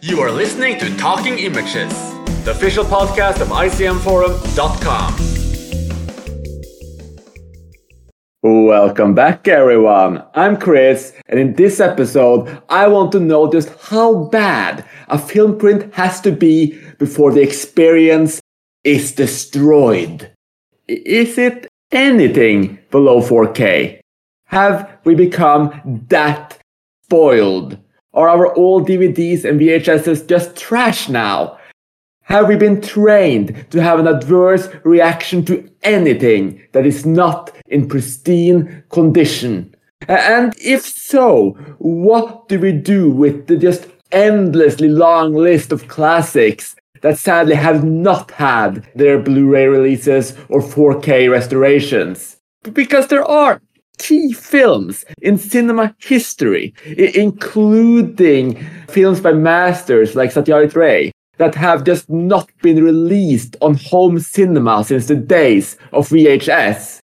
You are listening to Talking Images, the official podcast of ICMForum.com. Welcome back, everyone. I'm Chris, and in this episode, I want to know just how bad a film print has to be before the experience is destroyed. Is it anything below 4K? Have we become that spoiled? Are our old DVDs and VHSs just trash now? Have we been trained to have an adverse reaction to anything that is not in pristine condition? And if so, what do we do with the just endlessly long list of classics that sadly have not had their Blu-ray releases or 4K restorations? Because there are key films in cinema history, including films by masters like Satyajit Ray, that have just not been released on home cinema since the days of VHS.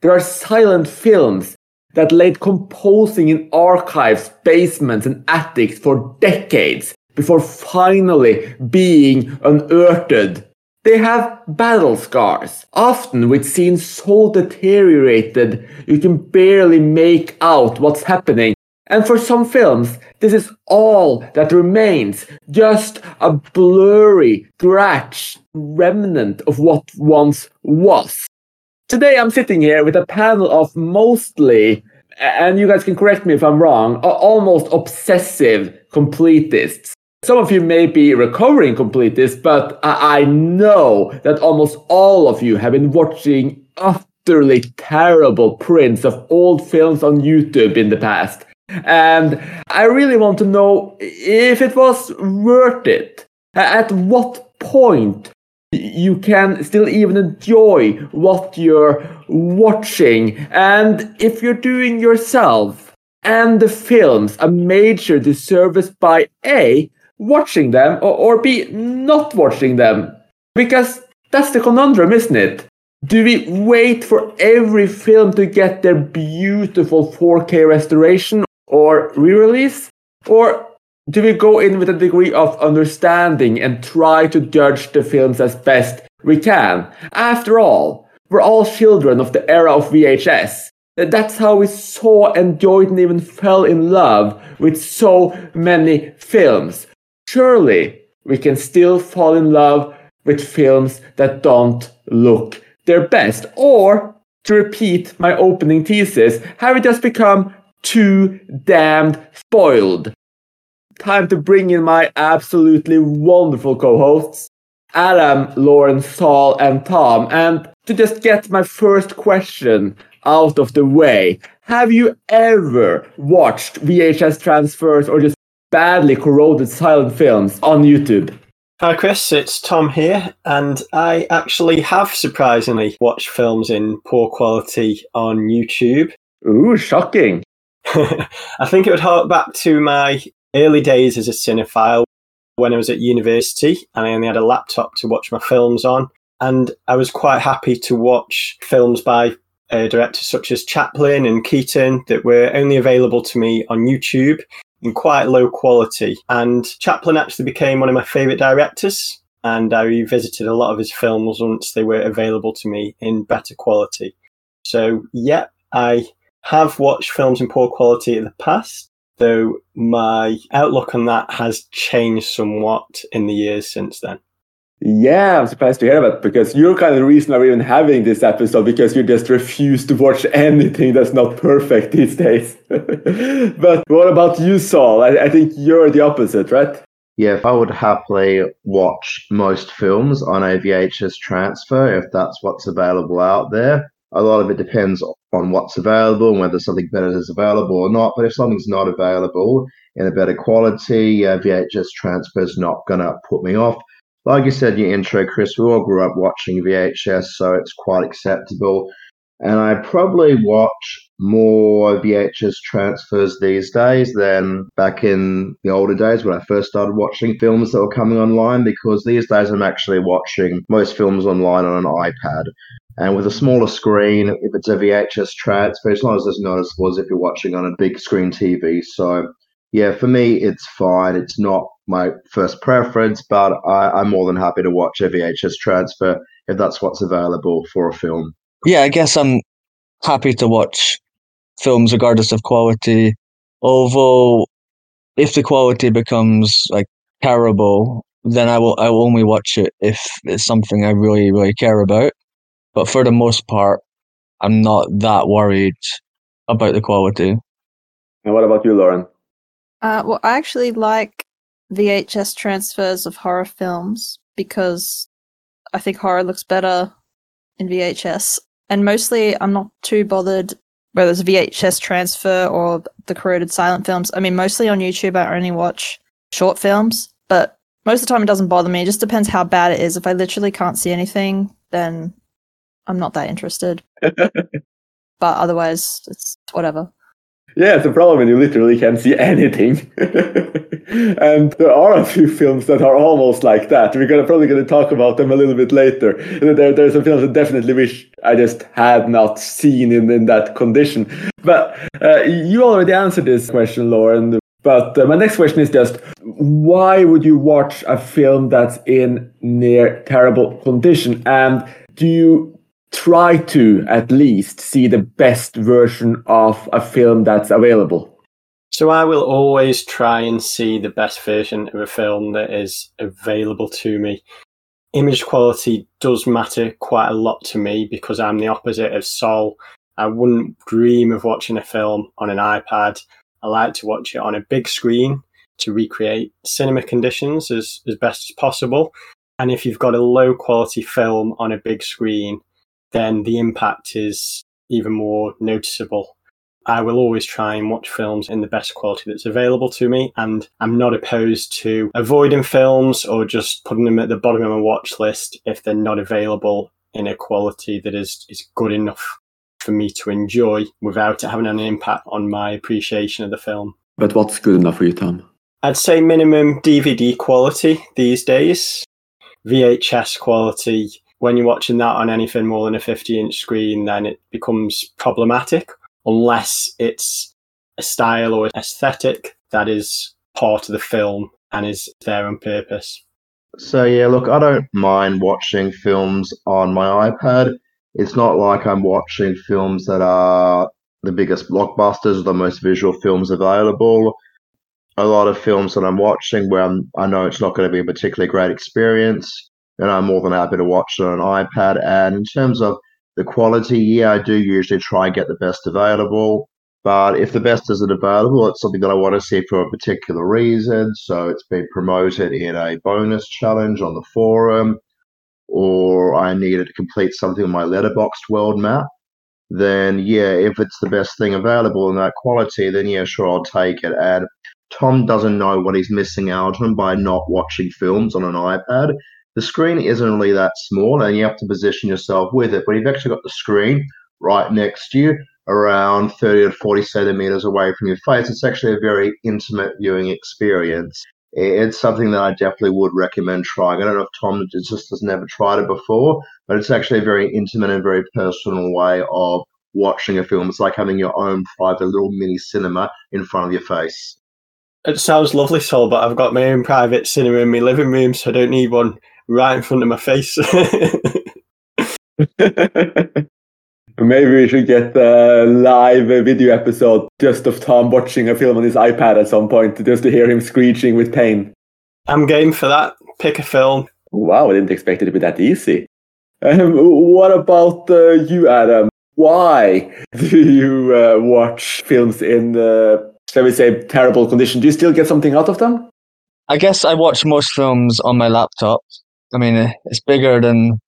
There are silent films that laid composing in archives, basements, and attics for decades before finally being unearthed they have battle scars, often with scenes so deteriorated you can barely make out what's happening. And for some films, this is all that remains, just a blurry scratch remnant of what once was. Today I'm sitting here with a panel of mostly, and you guys can correct me if I'm wrong, almost obsessive completists. Some of you may be recovering completists, but I know that almost all of you have been watching utterly terrible prints of old films on YouTube in the past. And I really want to know if it was worth it. At what point you can still even enjoy what you're watching. And if you're doing yourself and the films a major disservice by A, watching them or, or B, not watching them? Because that's the conundrum, isn't it? Do we wait for every film to get their beautiful 4K restoration or re release? Or do we go in with a degree of understanding and try to judge the films as best we can? After all, we're all children of the era of VHS. That's how we saw, enjoyed, and even fell in love with so many films surely we can still fall in love with films that don't look their best. Or, to repeat my opening thesis, have we just become too damned spoiled? Time to bring in my absolutely wonderful co hosts, Adam, Lauren, Sol, and Tom. And to just get my first question out of the way, have you ever watched VHS transfers or just badly corroded silent films on YouTube. Hi, Chris. It's Tom here, and I actually have surprisingly watched films in poor quality on YouTube. Ooh, shocking. I think it would hark back to my early days as a cinephile when I was at university and I only had a laptop to watch my films on. And I was quite happy to watch films by uh, directors such as Chaplin and Keaton that were only available to me on YouTube in quite low quality. And Chaplin actually became one of my favourite directors, and I revisited a lot of his films once they were available to me in better quality. So, yeah, I have watched films in poor quality in the past, though my outlook on that has changed somewhat in the years since then. Yeah, I'm surprised to hear that because you're kind of the reason I'm even having this episode because you just refuse to watch anything that's not perfect these days. but what about you, Sol? I, I think you're the opposite, right? Yeah, I would happily watch most films on a VHS transfer if that's what's available out there. A lot of it depends on what's available and whether something better is available or not. But if something's not available in a better quality, uh, VHS transfer is not going to put me off like you said in your intro, Chris, we all grew up watching VHS, so it's quite acceptable. And I probably watch more VHS transfers these days than back in the older days when I first started watching films that were coming online because these days I'm actually watching most films online on an iPad. And with a smaller screen, if it's a VHS transfer, it's not as noticeable as if you're watching on a big screen TV. So, yeah, for me, it's fine. It's not my first preference, but I, I'm more than happy to watch a VHS transfer if that's what's available for a film. Yeah, I guess I'm happy to watch films regardless of quality. Although, if the quality becomes like terrible, then I will I will only watch it if it's something I really really care about. But for the most part, I'm not that worried about the quality. And what about you, Lauren? Uh, well, I actually like VHS transfers of horror films because I think horror looks better in VHS. And mostly, I'm not too bothered whether it's a VHS transfer or the corroded silent films. I mean, mostly on YouTube, I only watch short films, but most of the time it doesn't bother me. It just depends how bad it is. If I literally can't see anything, then I'm not that interested. but otherwise, it's whatever. Yeah, it's a problem when you literally can't see anything. and there are a few films that are almost like that. We're gonna probably gonna talk about them a little bit later. There, there's some films I definitely wish I just had not seen in, in that condition. But uh, you already answered this question, Lauren. But uh, my next question is just why would you watch a film that's in near terrible condition? And do you try to at least see the best version of a film that's available? So I will always try and see the best version of a film that is available to me. Image quality does matter quite a lot to me because I'm the opposite of Sol. I wouldn't dream of watching a film on an iPad. I like to watch it on a big screen to recreate cinema conditions as, as best as possible. And if you've got a low quality film on a big screen, then the impact is even more noticeable. I will always try and watch films in the best quality that's available to me, and I'm not opposed to avoiding films or just putting them at the bottom of my watch list if they're not available in a quality that is, is good enough for me to enjoy without it having an impact on my appreciation of the film. But what's good enough for you, Tom? I'd say minimum DVD quality these days. VHS quality when you're watching that on anything more than a 50 inch screen, then it becomes problematic unless it's a style or aesthetic that is part of the film and is there on purpose. So, yeah, look, I don't mind watching films on my iPad. It's not like I'm watching films that are the biggest blockbusters or the most visual films available. A lot of films that I'm watching where I'm, I know it's not going to be a particularly great experience and I'm more than happy to watch it on an iPad. And in terms of the quality, yeah, I do usually try and get the best available. But if the best isn't available, it's something that I want to see for a particular reason. So it's been promoted in a bonus challenge on the forum, or I needed to complete something on my Letterboxd world map. Then, yeah, if it's the best thing available in that quality, then yeah, sure, I'll take it. And Tom doesn't know what he's missing out on by not watching films on an iPad the screen isn't really that small and you have to position yourself with it. But you've actually got the screen right next to you, around 30 to 40 centimeters away from your face. It's actually a very intimate viewing experience. It's something that I definitely would recommend trying. I don't know if Tom just has never tried it before, but it's actually a very intimate and very personal way of watching a film. It's like having your own private little mini cinema in front of your face. It sounds lovely, Sol, but I've got my own private cinema in my living room, so I don't need one right in front of my face. Maybe we should get a live video episode just of Tom watching a film on his iPad at some point, just to hear him screeching with pain. I'm game for that. Pick a film. Wow, I didn't expect it to be that easy. Um, what about uh, you, Adam? Why do you uh, watch films in, uh, shall we say, terrible condition? Do you still get something out of them? I guess I watch most films on my laptop I mean, it's bigger than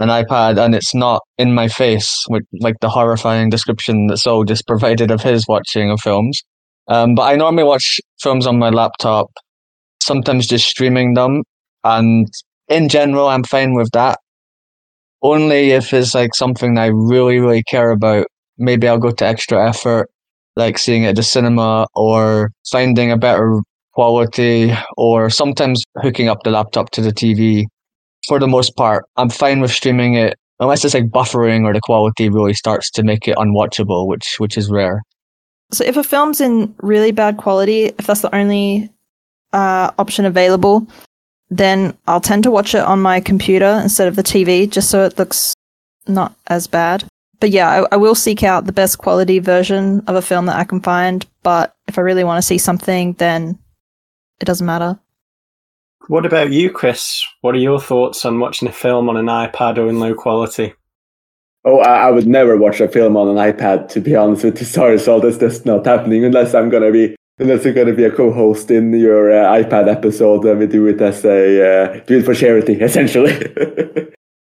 an iPad and it's not in my face with like the horrifying description that Sol just provided of his watching of films. Um, but I normally watch films on my laptop, sometimes just streaming them. And in general, I'm fine with that. Only if it's like something I really, really care about. Maybe I'll go to extra effort, like seeing it at the cinema or finding a better quality or sometimes hooking up the laptop to the TV. For the most part, I'm fine with streaming it unless it's like buffering or the quality really starts to make it unwatchable, which which is rare. So if a film's in really bad quality, if that's the only uh, option available, then I'll tend to watch it on my computer instead of the TV, just so it looks not as bad. But yeah, I, I will seek out the best quality version of a film that I can find. But if I really want to see something, then it doesn't matter. What about you, Chris? What are your thoughts on watching a film on an iPad or in low quality? Oh, I, I would never watch a film on an iPad. To be honest with you, sorry, so that's just not happening unless I'm gonna be unless you're gonna be a co-host in your uh, iPad episode and we do it as a uh, do it for charity, essentially.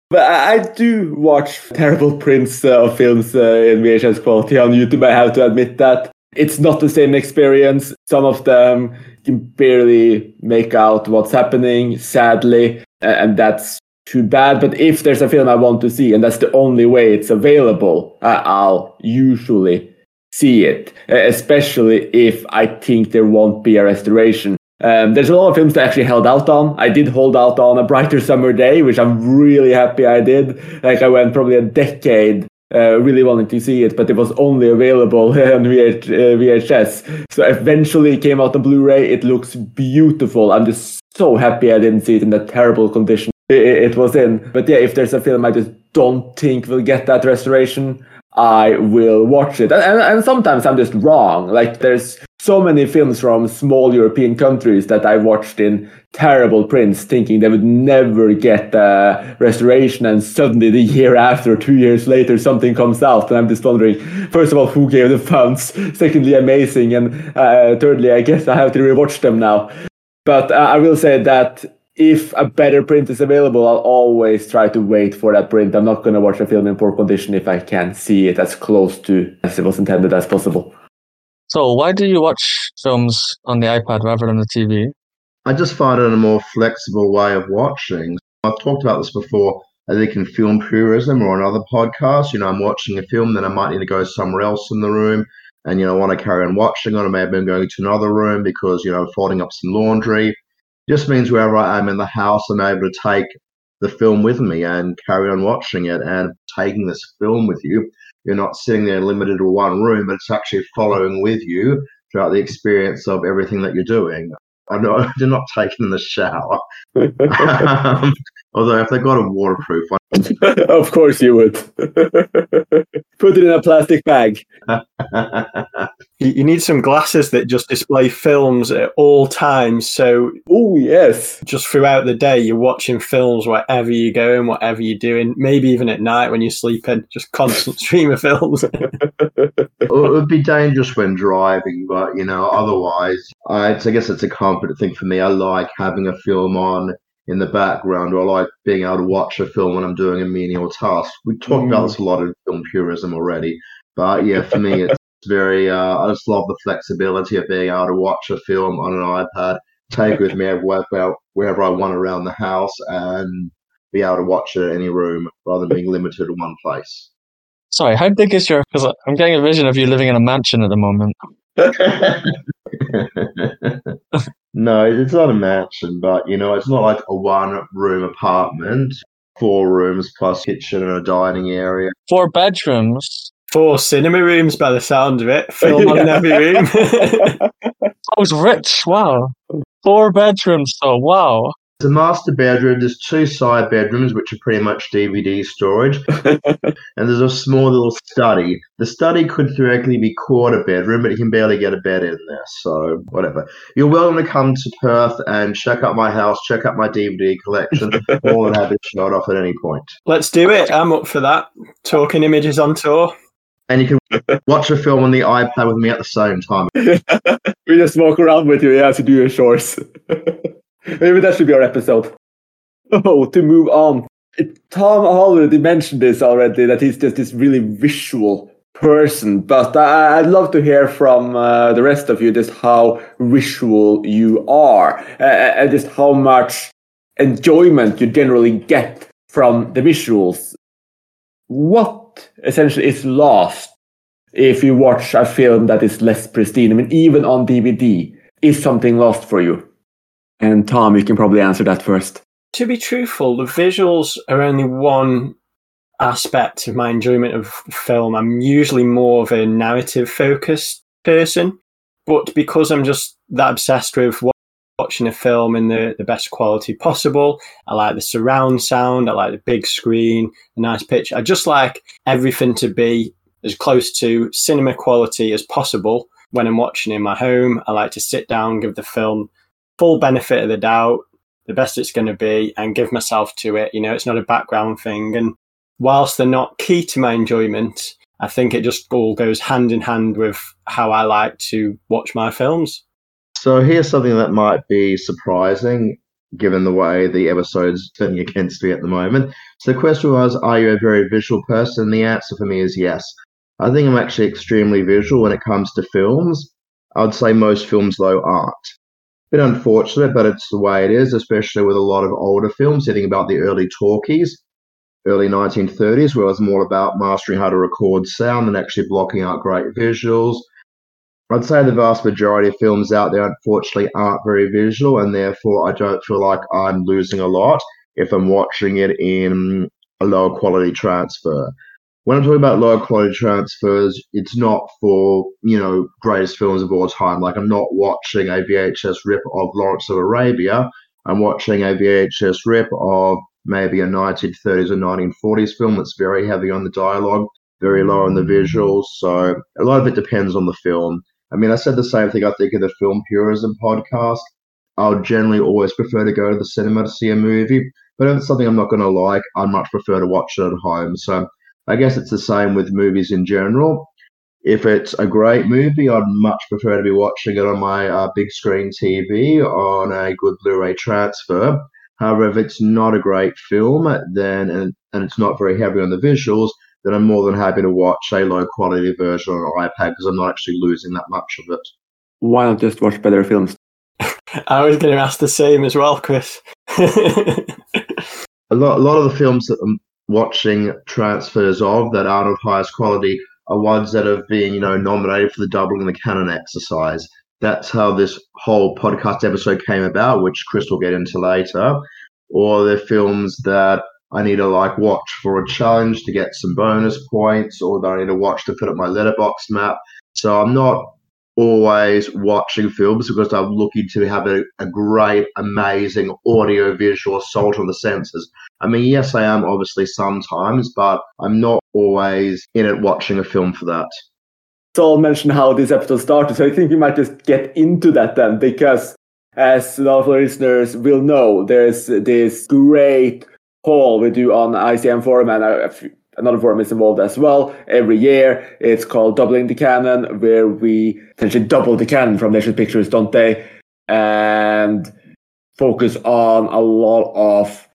but I, I, do watch terrible prints uh, of films uh, in VHS quality on YouTube. I have to admit that it's not the same experience. Some of them can barely make out what's happening, sadly, and that's too bad. But if there's a film I want to see, and that's the only way it's available, I'll usually see it, especially if I think there won't be a restoration. Um, there's a lot of films that I actually held out on. I did hold out on A Brighter Summer Day, which I'm really happy I did. Like I went probably a decade uh, really wanting to see it, but it was only available on VHS. Uh, so eventually it came out on Blu-ray. It looks beautiful. I'm just so happy I didn't see it in that terrible condition it, it was in. But yeah, if there's a film I just don't think will get that restoration, I will watch it. And, and, and, sometimes I'm just wrong. Like there's so many films from small European countries that I watched in terrible prints, thinking they would never get a restoration, and suddenly the year after, two years later, something comes out, and I'm just wondering, first of all, who gave the funds? Secondly, amazing, and uh, thirdly, I guess I have to rewatch them now. But uh, I will say that if a better print is available, I'll always try to wait for that print. I'm not going to watch a film in poor condition if I can see it as close to as it was intended as possible. So, why do you watch films on the iPad rather than the TV? I just find it a more flexible way of watching. I've talked about this before. I think in film purism or on other podcasts, you know, I'm watching a film, then I might need to go somewhere else in the room and, you know, I want to carry on watching it. Or maybe I'm going to another room because, you know, folding up some laundry just means wherever I am in the house, I'm able to take the film with me and carry on watching it and taking this film with you. You're not sitting there limited to one room, but it's actually following with you throughout the experience of everything that you're doing. I know I do not take in the shower. um, although if they got a waterproof one. of course you would. Put it in a plastic bag. you need some glasses that just display films at all times. So, oh yes, just throughout the day, you're watching films wherever you're going, whatever you're doing. Maybe even at night when you're sleeping, just constant stream of films. it would be dangerous when driving, but you know, otherwise, I, I guess it's a confident thing for me. I like having a film on in the background, or I like being able to watch a film when I'm doing a menial task. We talked mm. about this a lot in film purism already, but yeah, for me, it's very. Uh, I just love the flexibility of being able to watch a film on an iPad, take with me wherever, wherever I want around the house, and be able to watch it in any room rather than being limited to one place. Sorry, how big is your? Because I'm getting a vision of you living in a mansion at the moment. no, it's not a mansion, but you know, it's not like a one room apartment. Four rooms plus kitchen and a dining area. Four bedrooms. Four cinema rooms by the sound of it. Film on every room. I was rich. Wow. Four bedrooms, though. Wow. The master bedroom, there's two side bedrooms, which are pretty much DVD storage. and there's a small little study. The study could theoretically be called a bedroom, but you can barely get a bed in there. So, whatever. You're welcome to come to Perth and check out my house, check out my DVD collection. All than happy to show off at any point. Let's do it. I'm up for that. Talking images on tour. And you can watch a film on the iPad with me at the same time. we just walk around with you, yeah, to do your chores. Maybe that should be our episode. Oh, to move on. Tom already mentioned this already, that he's just this really visual person, but I, would love to hear from uh, the rest of you just how visual you are uh, and just how much enjoyment you generally get from the visuals. What essentially is lost if you watch a film that is less pristine? I mean, even on DVD, is something lost for you? And Tom, you can probably answer that first. To be truthful, the visuals are only one aspect of my enjoyment of film. I'm usually more of a narrative focused person, but because I'm just that obsessed with watching a film in the, the best quality possible. I like the surround sound. I like the big screen, the nice pitch. I just like everything to be as close to cinema quality as possible when I'm watching in my home. I like to sit down, give the film full benefit of the doubt, the best it's going to be, and give myself to it. You know, it's not a background thing. And whilst they're not key to my enjoyment, I think it just all goes hand in hand with how I like to watch my films. So here's something that might be surprising given the way the episode's turning against me at the moment. So the question was, are you a very visual person? The answer for me is yes. I think I'm actually extremely visual when it comes to films. I'd say most films, though, aren't. Bit unfortunate, but it's the way it is, especially with a lot of older films hitting about the early talkies, early 1930s, where it was more about mastering how to record sound and actually blocking out great visuals. I'd say the vast majority of films out there, unfortunately, aren't very visual, and therefore I don't feel like I'm losing a lot if I'm watching it in a lower quality transfer when I'm talking about lower quality transfers, it's not for, you know, greatest films of all time. Like I'm not watching a VHS rip of Lawrence of Arabia. I'm watching a VHS rip of maybe a 1930s or 1940s film that's very heavy on the dialogue, very low on the mm. visuals. So a lot of it depends on the film. I mean, I said the same thing, I think, in the Film Purism podcast. I'll generally always prefer to go to the cinema to see a movie, but if it's something I'm not going to like, I'd much prefer to watch it at home. So I guess it's the same with movies in general. If it's a great movie, I'd much prefer to be watching it on my uh, big screen TV on a good Blu-ray transfer. However, if it's not a great film, then and, and it's not very heavy on the visuals, then I'm more than happy to watch a low quality version on an iPad because I'm not actually losing that much of it. Why not just watch better films? I was going to ask the same as well, Chris. a lot, a lot of the films that I'm watching transfers of that aren't of highest quality are ones that have been, you know, nominated for the doubling the canon exercise. That's how this whole podcast episode came about, which Chris will get into later. Or they're films that I need to like watch for a challenge to get some bonus points, or that I need to watch to put up my Letterboxd map. So I'm not always watching films because I'm looking to have a, a great, amazing audio visual assault on the senses. I mean, yes, I am obviously sometimes, but I'm not always in it watching a film for that. Sol mentioned how this episode started, so I think we might just get into that then, because as a lot of listeners will know, there's this great poll we do on ICM forum, and few, another forum is involved as well every year. It's called Doubling the Canon, where we essentially double the canon from National Pictures, don't they? And focus on a lot of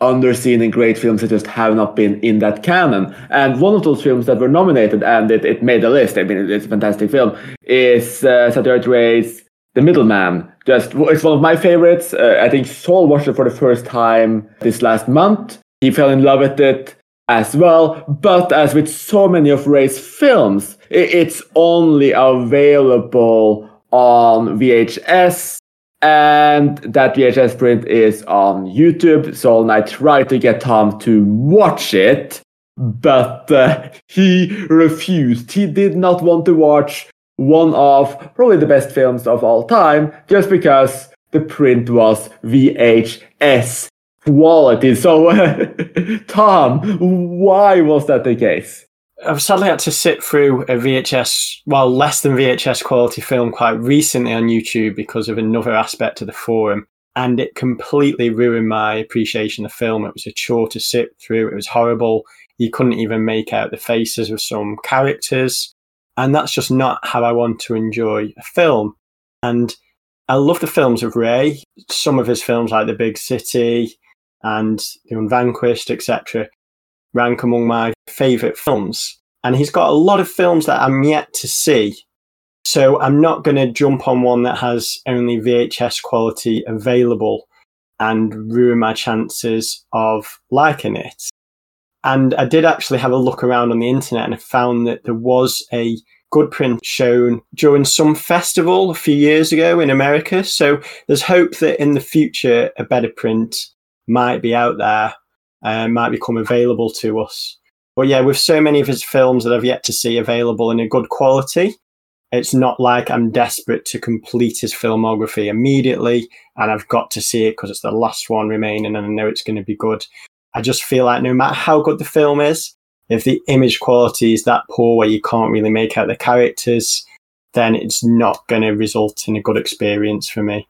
underseen and great films that just have not been in that canon. And one of those films that were nominated and it, it made the list, I mean, it's a fantastic film, is uh, Satyajit Ray's The Middleman. Just, it's one of my favorites. Uh, I think Sol watched it for the first time this last month. He fell in love with it as well. But as with so many of Ray's films, it's only available on VHS. And that VHS print is on YouTube. So I tried to get Tom to watch it, but uh, he refused. He did not want to watch one of probably the best films of all time just because the print was VHS quality. So, Tom, why was that the case? I've sadly had to sit through a VHS, well, less than VHS quality film quite recently on YouTube because of another aspect of the forum. And it completely ruined my appreciation of film. It was a chore to sit through. It was horrible. You couldn't even make out the faces of some characters. And that's just not how I want to enjoy a film. And I love the films of Ray. Some of his films, like The Big City, and The Unvanquished, etc., rank among my favourite films. And he's got a lot of films that I'm yet to see. So I'm not going to jump on one that has only VHS quality available and ruin my chances of liking it. And I did actually have a look around on the internet and I found that there was a good print shown during some festival a few years ago in America. So there's hope that in the future a better print might be out there, uh, might become available to us. But yeah, with so many of his films that I've yet to see available in a good quality, It's not like I'm desperate to complete his filmography immediately and I've got to see it because it's the last one remaining and I know it's going to be good. I just feel like no matter how good the film is, if the image quality is that poor where you can't really make out the characters, then it's not going to result in a good experience for me.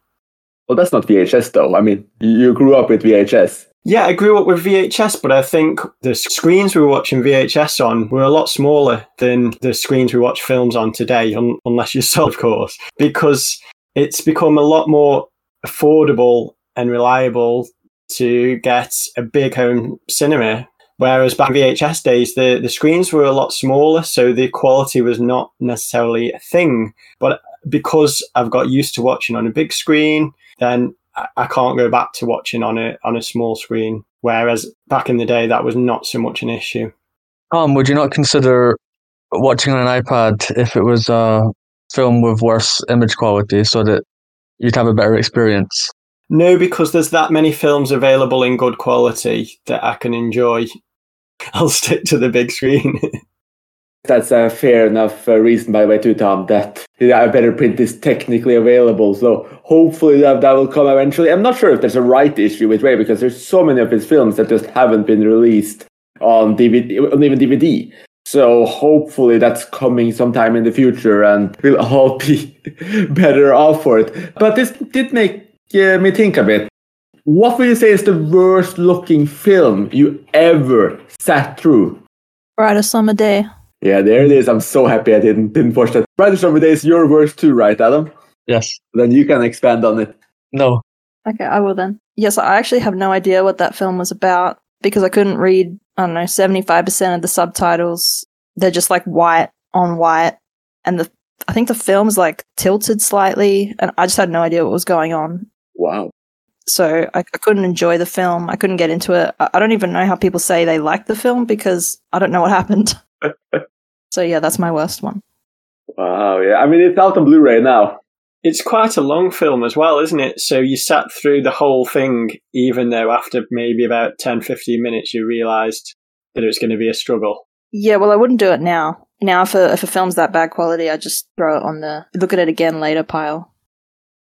Well, that's not VHS though. I mean, you grew up with VHS. Yeah, I grew up with VHS, but I think the screens we were watching VHS on were a lot smaller than the screens we watch films on today, un- unless you Sol, of course, because it's become a lot more affordable and reliable to get a big home cinema. Whereas back in VHS days, the, the screens were a lot smaller, so the quality was not necessarily a thing. But because I've got used to watching on a big screen, then I can't go back to watching on a on a small screen. Whereas back in the day, that was not so much an issue. Um, would you not consider watching on an iPad if it was a film with worse image quality, so that you'd have a better experience? No, because there's that many films available in good quality that I can enjoy. I'll stick to the big screen. That's a fair enough uh, reason, by the way, too, Tom, that a better print is technically available. So hopefully that, that will come eventually. I'm not sure if there's a right issue with Ray because there's so many of his films that just haven't been released on DVD, on even DVD. So hopefully that's coming sometime in the future and we'll all be better off for it. But this did make uh, me think a bit. What would you say is the worst looking film you ever sat through? Brighter Summer Day. Yeah, there it is. I'm so happy I didn't didn't watch that. Brighter Summer Day is your worst too, right, Adam? Yes. Then you can expand on it. No. Okay, I will then. Yes, I actually have no idea what that film was about because I couldn't read, I don't know, 75% of the subtitles. They're just like white on white. And the I think the film's like tilted slightly. And I just had no idea what was going on. Wow. So I, I couldn't enjoy the film. I couldn't get into it. I, I don't even know how people say they like the film because I don't know what happened. so yeah, that's my worst one. Wow, yeah. I mean, it's out on Blu-ray now. It's quite a long film as well, isn't it? So you sat through the whole thing, even though after maybe about 10, 15 minutes you realised that it was going to be a struggle. Yeah, well, I wouldn't do it now. Now, if a, if a film's that bad quality, I just throw it on the look at it again later pile.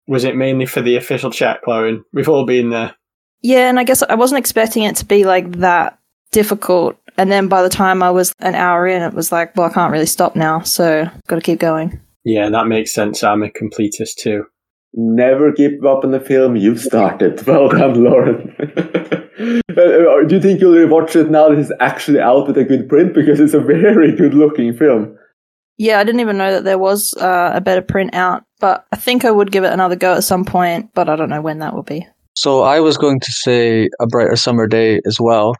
Was it mainly for the official chat, Lauren? We've all been there. Yeah, and I guess I wasn't expecting it to be like that difficult. And then by the time I was an hour in, it was like, well, I can't really stop now, so I've got to keep going. Yeah, that makes sense. I'm a completist too. Never give up on the film you started. Well done, Lauren. Do you think you'll rewatch it now that it's actually out with a good print? Because it's a very good looking film. Yeah, I didn't even know that there was uh, a better print out, but I think I would give it another go at some point, but I don't know when that will be. So I was going to say A Brighter Summer Day as well.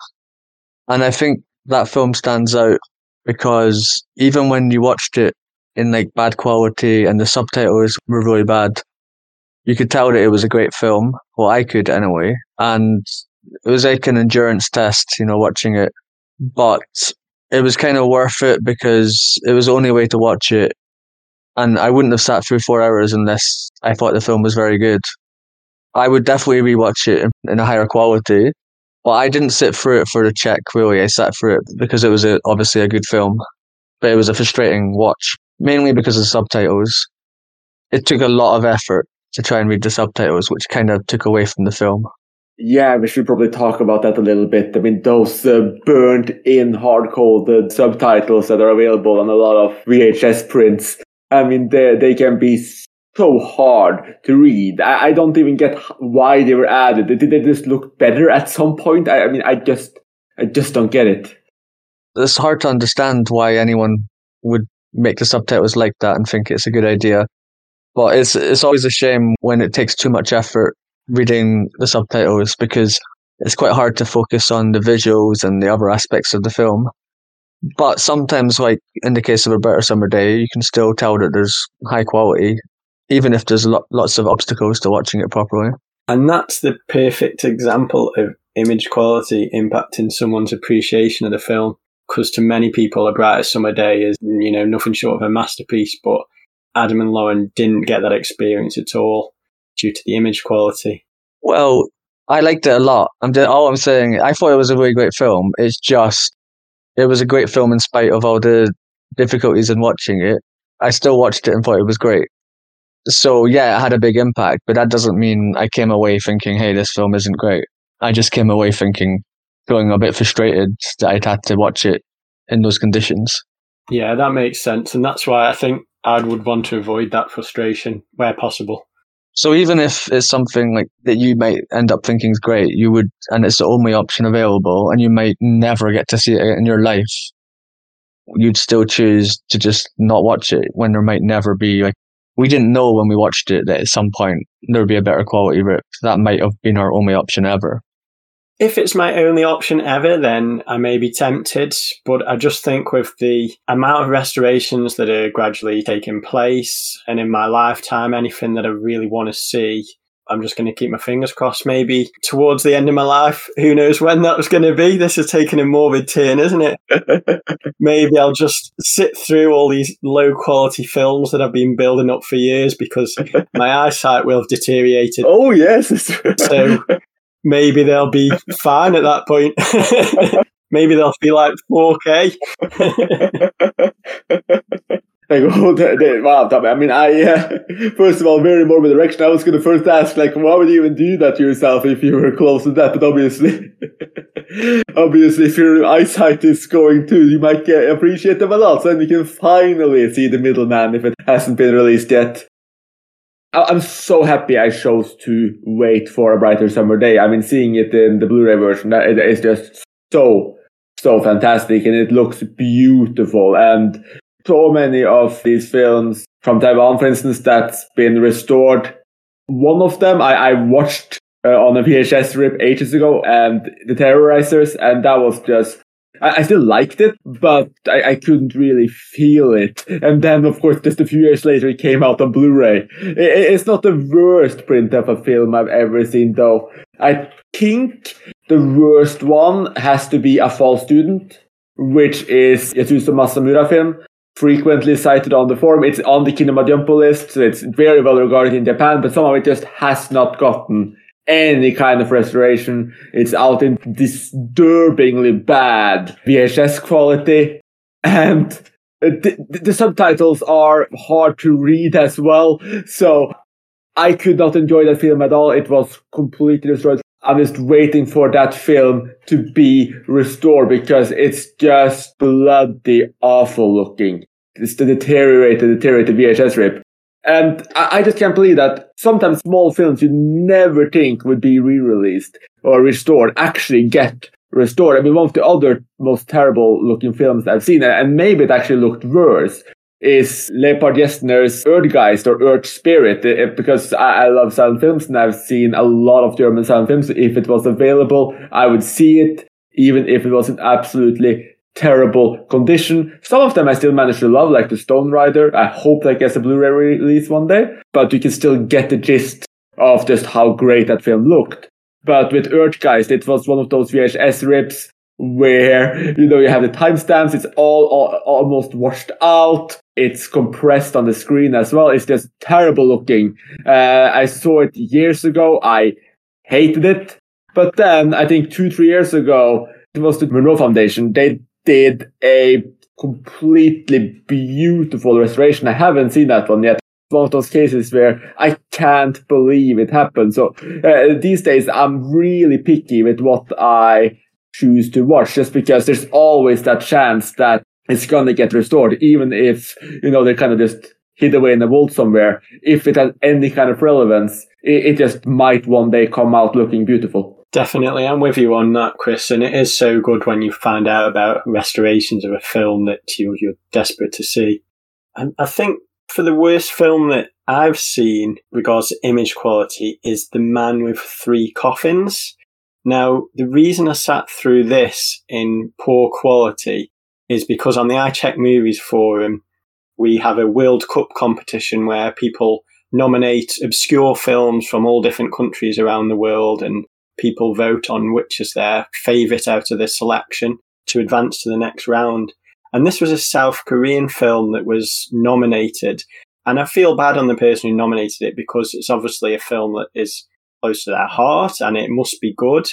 And I think that film stands out because even when you watched it in like bad quality and the subtitles were really bad, you could tell that it was a great film. Well, I could anyway. And it was like an endurance test, you know, watching it. But it was kind of worth it because it was the only way to watch it. And I wouldn't have sat through four hours unless I thought the film was very good. I would definitely rewatch it in, a higher quality. But I didn't sit through it for the check, really. I sat through it because it was a, obviously a good film. But it was a frustrating watch, mainly because of the subtitles. It took a lot of effort to try and read the subtitles, which kind of took away from the film. Yeah, we should probably talk about that a little bit. I mean, those uh, burnt in hard coded subtitles that are available on a lot of VHS prints. I mean, they they can be so hard to read. I, I don't even get why they were added. Did they just look better at some point? I, I mean, I just I just don't get it. It's hard to understand why anyone would make the subtitles like that and think it's a good idea. But it's it's always a shame when it takes too much effort reading the subtitles because it's quite hard to focus on the visuals and the other aspects of the film. But sometimes, like in the case of a Brighter Summer Day, you can still tell that there's high quality, even if there's lo- lots of obstacles to watching it properly. And that's the perfect example of image quality impacting someone's appreciation of the film. Because to many people, A Brighter Summer Day is, you know, nothing short of a masterpiece, but Adam and Lauren didn't get that experience at all due to the image quality. Well, I liked it a lot. I'm just, all I'm saying. I thought it was a really great film. It's just it was a great film in spite of all the difficulties in watching it. I still watched it and thought it was great. So yeah, it had a big impact, but that doesn't mean I came away thinking, "Hey, this film isn't great." I just came away thinking, feeling a bit frustrated that I'd had to watch it in those conditions. Yeah, that makes sense, and that's why I think I would want to avoid that frustration where possible. So even if it's something like that you might end up thinking is great, you would, and it's the only option available, and you might never get to see it in your life, you'd still choose to just not watch it when there might never be like we didn't know when we watched it that at some point there'd be a better quality rip. That might have been our only option ever. If it's my only option ever, then I may be tempted. But I just think with the amount of restorations that are gradually taking place, and in my lifetime, anything that I really want to see, I'm just going to keep my fingers crossed. Maybe towards the end of my life, who knows when that was going to be? This is taking a morbid turn, isn't it? Maybe I'll just sit through all these low quality films that I've been building up for years because my eyesight will have deteriorated. Oh yes. so maybe they'll be fine at that point. maybe they'll be like 4K. Like, oh, they, they, wow, I mean, I, uh, first of all, very morbid direction. I was going to first ask, like, why would you even do that to yourself if you were close to that? But obviously, obviously, if your eyesight is going too, you might get, appreciate them a lot. So then you can finally see the middleman if it hasn't been released yet. I'm so happy I chose to wait for a brighter summer day. I mean, seeing it in the Blu-ray version, is just so, so fantastic and it looks beautiful. And so many of these films from Taiwan, for instance, that's been restored. One of them I, I watched uh, on a VHS rip ages ago, and The Terrorizers, and that was just. I, I still liked it, but I, I, couldn't really feel it. And then, of course, just a few years later, it came out on Blu-ray. It, it's not the worst print of a film I've ever seen, though. I think the worst one has to be A False Student, which is Yasuzo Masumura film frequently cited on the forum. It's on the Kinema list, so it's very well regarded in Japan, but somehow it just has not gotten any kind of restoration. It's out in disturbingly bad VHS quality, and the, the subtitles are hard to read as well. So I could not enjoy that film at all. It was completely destroyed. I'm just waiting for that film to be restored because it's just bloody awful looking. It's the deteriorated, deteriorated VHS rip. And I, I just can't believe that sometimes small films you never think would be re-released or restored actually get restored. I mean, one of the other most terrible looking films I've seen, and maybe it actually looked worse, is Leopold Jessner's Erdgeist or Earth Spirit, eh, eh, because I, I love silent films and I've seen a lot of German silent films. If it was available, I would see it, even if it wasn't absolutely terrible condition. Some of them I still manage to love, like the Stone Rider. I hope that gets a Blu-ray release one day, but you can still get the gist of just how great that film looked. But with Erdgeist, it was one of those VHS rips where you know you have the timestamps. It's all, all almost washed out. It's compressed on the screen as well. It's just terrible looking. Uh, I saw it years ago. I hated it, but then I think two three years ago it was the Murnau Foundation. They did a completely beautiful restoration. I haven't seen that one yet. One of those cases where I can't believe it happened. So uh, these days, I'm really picky with what I choose to watch, just because there's always that chance that it's gonna get restored, even if you know they're kind of just hid away in the vault somewhere. If it has any kind of relevance, it, it just might one day come out looking beautiful. Definitely, I'm with you on that, Chris. And it is so good when you find out about restorations of a film that you're, you're desperate to see. And I think for the worst film that I've seen regards to image quality is The Man with Three Coffins. Now, the reason I sat through this in poor quality is because on the I Check Movies forum, we have a World Cup competition where people nominate obscure films from all different countries around the world and people vote on which is their favourite out of this selection to advance to the next round. And this was a South Korean film that was nominated. And I feel bad on the person who nominated it because it's obviously a film that is close to their heart and it must be good.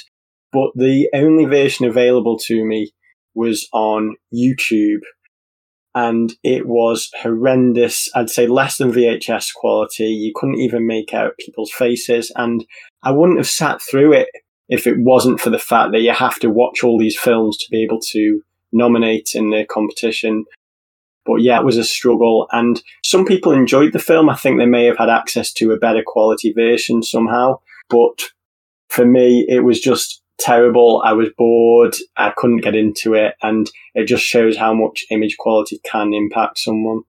But the only version available to me was on YouTube. and it was horrendous. I'd say less than VHS quality. You couldn't even make out people's faces, and I wouldn't have sat through it if it wasn't for the fact that you have to watch all these films to be able to nominate in the competition. But yeah, it was a struggle. And some people enjoyed the film. I think they may have had access to a better quality version somehow. But for me, it was just terrible. I was bored. I couldn't get into it. And it just shows how much image quality can impact someone.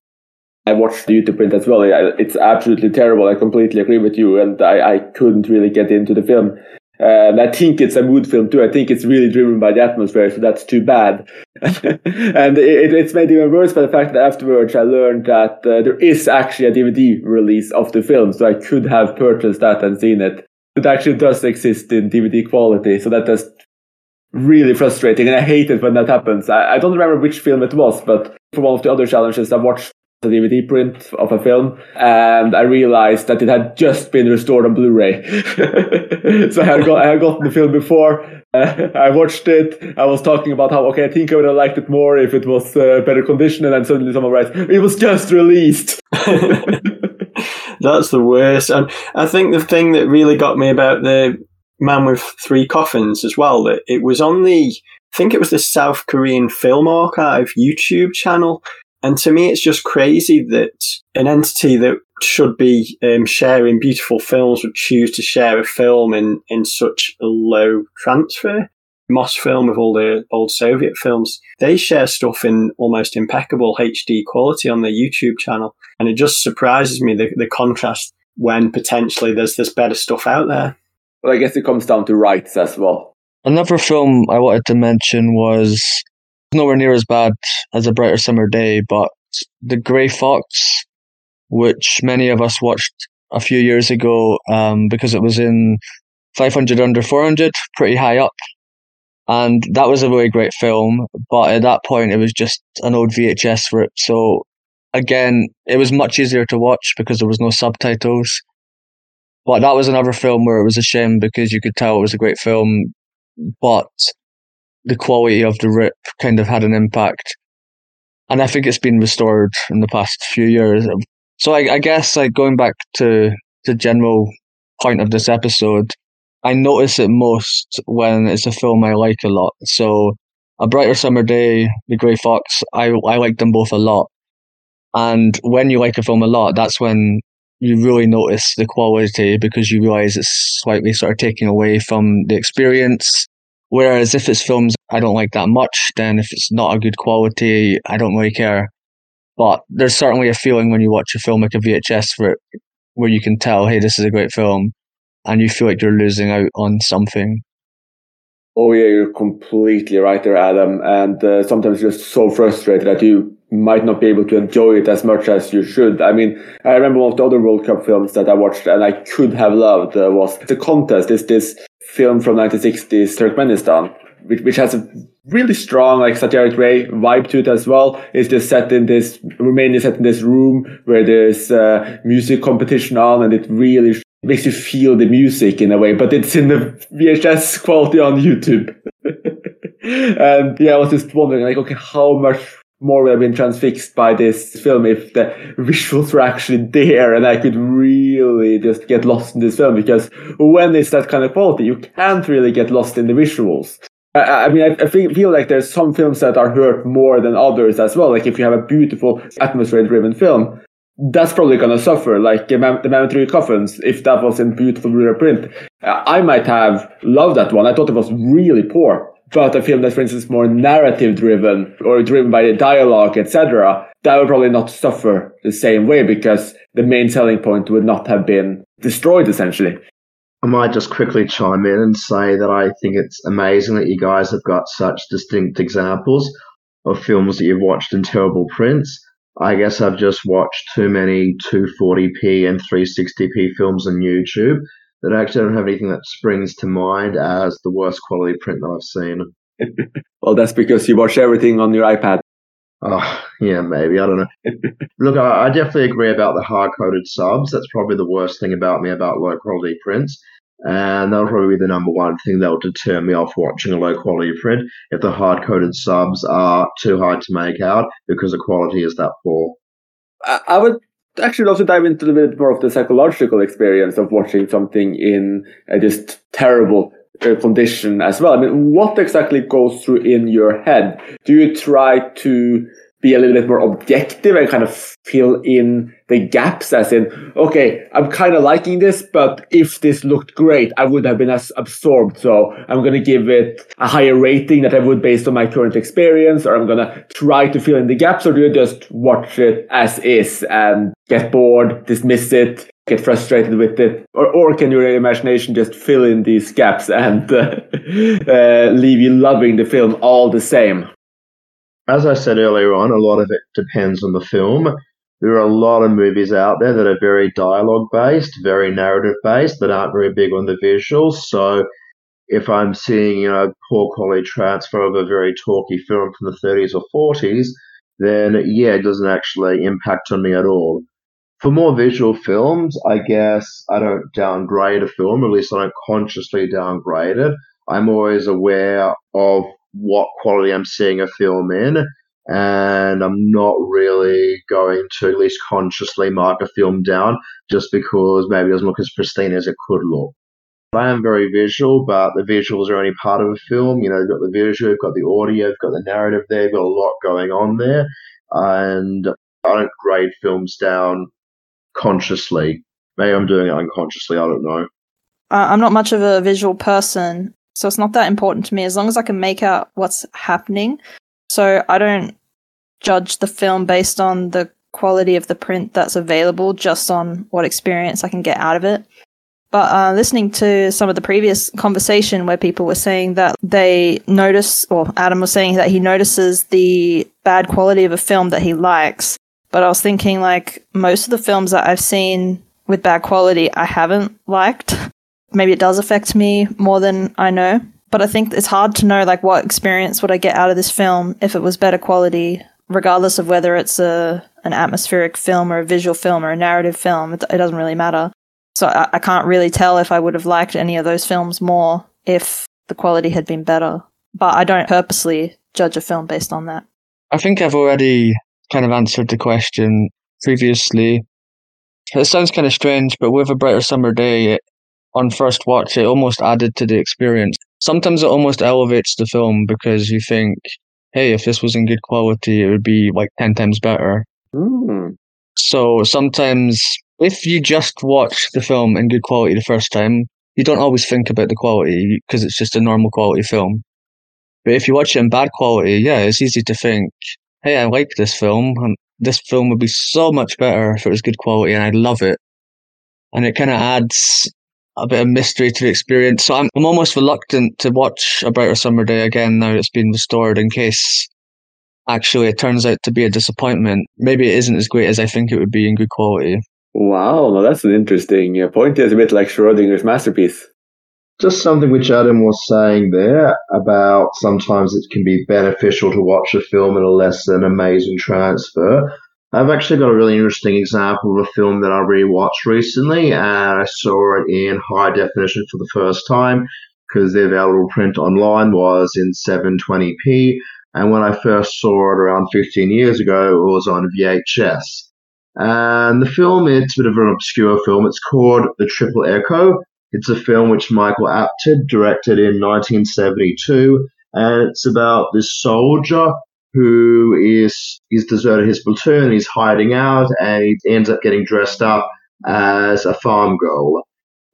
I watched the YouTube print as well. It's absolutely terrible. I completely agree with you. And I, I couldn't really get into the film. And I think it's a mood film too. I think it's really driven by the atmosphere, so that's too bad. and it, it's made even worse by the fact that afterwards I learned that uh, there is actually a DVD release of the film, so I could have purchased that and seen it. It actually does exist in DVD quality, so that is really frustrating, and I hate it when that happens. I, I don't remember which film it was, but for one of the other challenges, I watched the DVD print of a film, and I realized that it had just been restored on Blu-ray. so I had, got, I had gotten the film before. Uh, I watched it. I was talking about how okay, I think I would have liked it more if it was uh, better condition, and then suddenly someone writes, "It was just released." That's the worst, and I think the thing that really got me about the Man with Three Coffins as well that it was on the I think it was the South Korean Film Archive YouTube channel and to me, it's just crazy that an entity that should be um, sharing beautiful films would choose to share a film in, in such a low transfer. Mosfilm with all the old Soviet films, they share stuff in almost impeccable HD quality on their YouTube channel. And it just surprises me the, the contrast when potentially there's this better stuff out there. Well, I guess it comes down to rights as well. Another film I wanted to mention was nowhere near as bad as A Brighter Summer Day, but The Grey Fox, which many of us watched a few years ago um, because it was in 500 under 400, pretty high up. And that was a really great film, but at that point it was just an old VHS rip. So again, it was much easier to watch because there was no subtitles. But that was another film where it was a shame because you could tell it was a great film, but the quality of the rip kind of had an impact. And I think it's been restored in the past few years. So I, I guess like going back to the general point of this episode, I notice it most when it's a film I like a lot. So A Brighter Summer Day, The Grey Fox, I I like them both a lot. And when you like a film a lot, that's when you really notice the quality because you realize it's slightly sort of taking away from the experience Whereas if it's films I don't like that much, then if it's not a good quality, I don't really care. But there's certainly a feeling when you watch a film like a VHS for it, where you can tell, hey, this is a great film, and you feel like you're losing out on something. Oh yeah, you're completely right there, Adam. And uh, sometimes you're so frustrated that you might not be able to enjoy it as much as you should. I mean, I remember one of the other World Cup films that I watched and I could have loved uh, was The Contest. Is this film from 1960s Turkmenistan, which, which has a really strong like Satyajit Ray vibe to it as well. It's just set in this Romania set in this room where there's uh, music competition on, and it really makes you feel the music in a way. But it's in the VHS quality on YouTube. and yeah, I was just wondering like, okay, how much more would have been transfixed by this film if the visuals were actually there and I could really just get lost in this film because when it's that kind of quality, you can't really get lost in the visuals. I, I mean, I, I feel, like there's some films that are hurt more than others as well. Like if you have a beautiful atmosphere-driven film, that's probably to suffer. Like the with Three Coffins, if that was in beautiful rear print, I might have loved that one. I thought it was really poor but a film that's, for instance, more narrative driven or driven by the dialogue, etc., that would probably not suffer the same way because the main selling point would not have been destroyed, essentially. I might just quickly chime in and say that I think it's amazing that you guys have got such distinct examples of films that you've watched in terrible prints. I guess I've just watched too many 240p and 360p films on YouTube that I actually don't have anything that springs to mind as the worst quality print that I've seen. well, that's because you watch everything on your iPad. Oh, yeah, maybe. I don't know. Look, I, I definitely agree about the hard coded subs. That's probably the worst thing about me about low quality prints. And that'll probably be the number one thing that will deter me off watching a low quality print if the hard coded subs are too hard to make out because the quality is that poor. I would actually also dive into a little bit more of the psychological experience of watching something in a just terrible condition as well. I mean, what exactly goes through in your head? Do you try to be a little bit more objective and kind of fill in the gaps as in okay i'm kind of liking this but if this looked great i would have been as absorbed. So i'm going to give it a higher rating that i would based on my current experience or i'm going to try to fill in the gaps or do you just watch it as is and get bored dismiss it get frustrated with it? Or, or can your imagination just fill in these gaps and uh, uh, leave you loving the film all the same as I said earlier on, a lot of it depends on the film. There are a lot of movies out there that are very dialogue based, very narrative based, that aren't very big on the visuals. So if I'm seeing, you know, poor quality transfer of a very talky film from the 30s or 40s, then yeah, it doesn't actually impact on me at all. For more visual films, I guess I don't downgrade a film, at least I don't consciously downgrade it. I'm always aware of what quality I'm seeing a film in, and I'm not really going to at least consciously mark a film down just because maybe it doesn't look as pristine as it could look. I am very visual, but the visuals are only part of a film. You know, you've got the visual, you've got the audio, you've got the narrative there, you've got a lot going on there. And I don't grade films down consciously. Maybe I'm doing it unconsciously, I don't know. Uh, I'm not much of a visual person, so it's not that important to me as long as I can make out what's happening. So I don't judge the film based on the quality of the print that's available, just on what experience I can get out of it. But uh, listening to some of the previous conversation where people were saying that they notice, or Adam was saying that he notices the bad quality of a film that he likes. But I was thinking, like, most of the films that I've seen with bad quality, I haven't liked. maybe it does affect me more than I know. But I think it's hard to know like what experience would I get out of this film if it was better quality, regardless of whether it's a an atmospheric film or a visual film or a narrative film. It, it doesn't really matter. So I, I can't really tell if I would have liked any of those films more if the quality had been better. But I don't purposely judge a film based on that. I think I've already kind of answered the question previously. It sounds kind of strange, but with a brighter summer day, it, on first watch, it almost added to the experience. Sometimes it almost elevates the film because you think, hey, if this was in good quality, it would be like 10 times better. Mm. So sometimes if you just watch the film in good quality the first time, you don't always think about the quality because it's just a normal quality film. But if you watch it in bad quality, yeah, it's easy to think, hey, I like this film, and this film would be so much better if it was good quality, and I'd love it. And it kind of adds a bit of mystery to the experience. So I'm, I'm almost reluctant to watch A Brighter Summer Day again now it's been restored in case actually it turns out to be a disappointment. Maybe it isn't as great as I think it would be in good quality. Wow, well, that's an interesting uh, point. It's a bit like Schrodinger's masterpiece. Just something which Adam was saying there about sometimes it can be beneficial to watch a film in a less than amazing transfer. I've actually got a really interesting example of a film that I rewatched recently, and I saw it in high definition for the first time because the available print online was in 720p. And when I first saw it around 15 years ago, it was on VHS. And the film, it's a bit of an obscure film. It's called The Triple Echo. It's a film which Michael Apted directed in 1972, and it's about this soldier who is he's deserted his platoon, he's hiding out, and he ends up getting dressed up as a farm girl.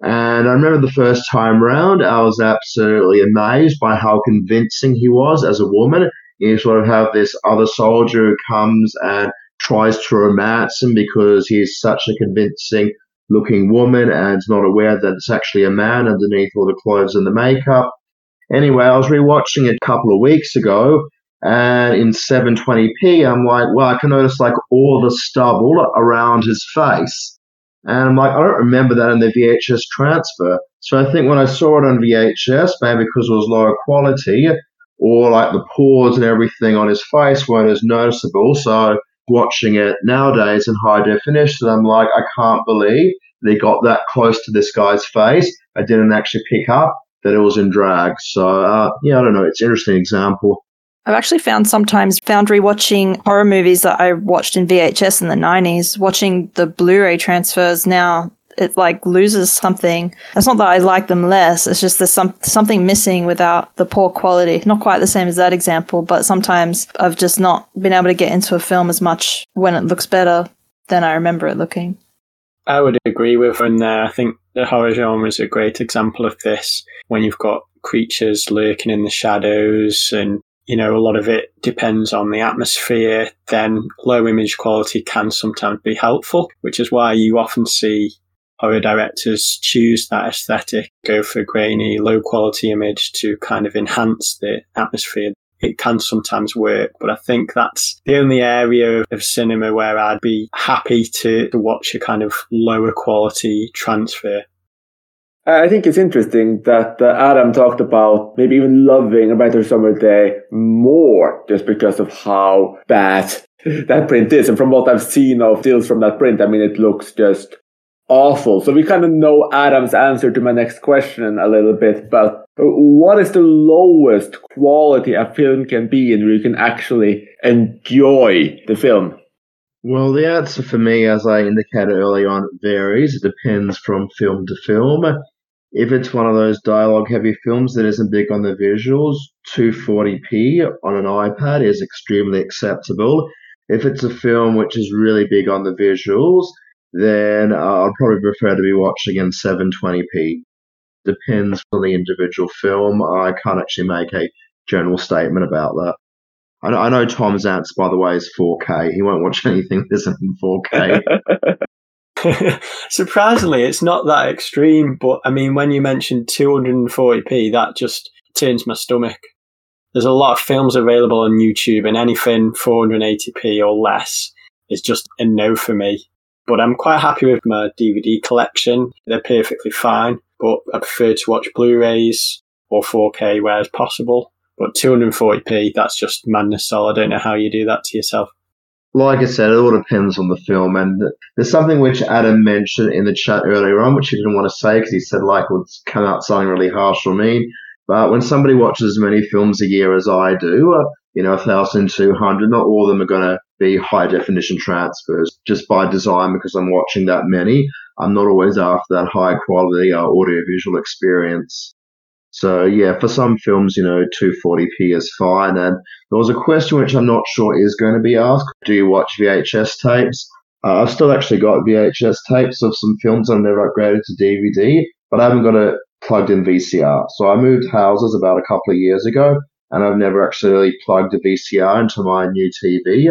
And I remember the first time round, I was absolutely amazed by how convincing he was as a woman. You sort of have this other soldier who comes and tries to romance him because he's such a convincing looking woman and not aware that it's actually a man underneath all the clothes and the makeup. Anyway, I was rewatching it a couple of weeks ago and in 720p, I'm like, well, I can notice like all the stubble around his face. And I'm like, I don't remember that in the VHS transfer. So I think when I saw it on VHS, maybe because it was lower quality, or like the pores and everything on his face weren't as noticeable. So watching it nowadays in high definition. I'm like, I can't believe they got that close to this guy's face. I didn't actually pick up that it was in drag. So uh, yeah, I don't know. It's an interesting example. I've actually found sometimes found rewatching horror movies that I watched in VHS in the 90s, watching the Blu-ray transfers now, it like loses something. It's not that I like them less. It's just there's some something missing without the poor quality. Not quite the same as that example, but sometimes I've just not been able to get into a film as much when it looks better than I remember it looking. I would agree with her there. I think the horror genre is a great example of this. When you've got creatures lurking in the shadows and you know, a lot of it depends on the atmosphere, then low image quality can sometimes be helpful, which is why you often see horror directors choose that aesthetic, go for grainy, low quality image to kind of enhance the atmosphere. It can sometimes work, but I think that's the only area of cinema where I'd be happy to, to watch a kind of lower quality transfer. I think it's interesting that uh, Adam talked about maybe even loving A Better Summer Day more just because of how bad that print is. And from what I've seen of deals from that print, I mean, it looks just awful. So we kind of know Adam's answer to my next question a little bit, but what is the lowest quality a film can be in where you can actually enjoy the film? Well, the answer for me, as I indicated early on, varies. It depends from film to film. If it's one of those dialogue heavy films that isn't big on the visuals, 240p on an iPad is extremely acceptable. If it's a film which is really big on the visuals, then uh, I'd probably prefer to be watching in 720p. Depends on the individual film. I can't actually make a general statement about that. I know, I know Tom's answer, by the way, is 4K. He won't watch anything that isn't in 4K. Surprisingly, it's not that extreme, but I mean, when you mentioned 240p, that just turns my stomach. There's a lot of films available on YouTube, and anything 480p or less is just a no for me. But I'm quite happy with my DVD collection. They're perfectly fine, but I prefer to watch Blu-rays or 4K where possible. But 240p, that's just madness. So I don't know how you do that to yourself. Like I said, it all depends on the film. And there's something which Adam mentioned in the chat earlier on, which he didn't want to say because he said, like, it's come out something really harsh or mean. But when somebody watches as many films a year as I do, uh, you know, 1,200, not all of them are going to be high definition transfers just by design because I'm watching that many. I'm not always after that high quality uh, audiovisual experience. So yeah, for some films, you know, 240p is fine. And there was a question which I'm not sure is going to be asked. Do you watch VHS tapes? Uh, I've still actually got VHS tapes of some films I've never upgraded to DVD, but I haven't got it plugged in VCR. So I moved houses about a couple of years ago, and I've never actually plugged a VCR into my new TV.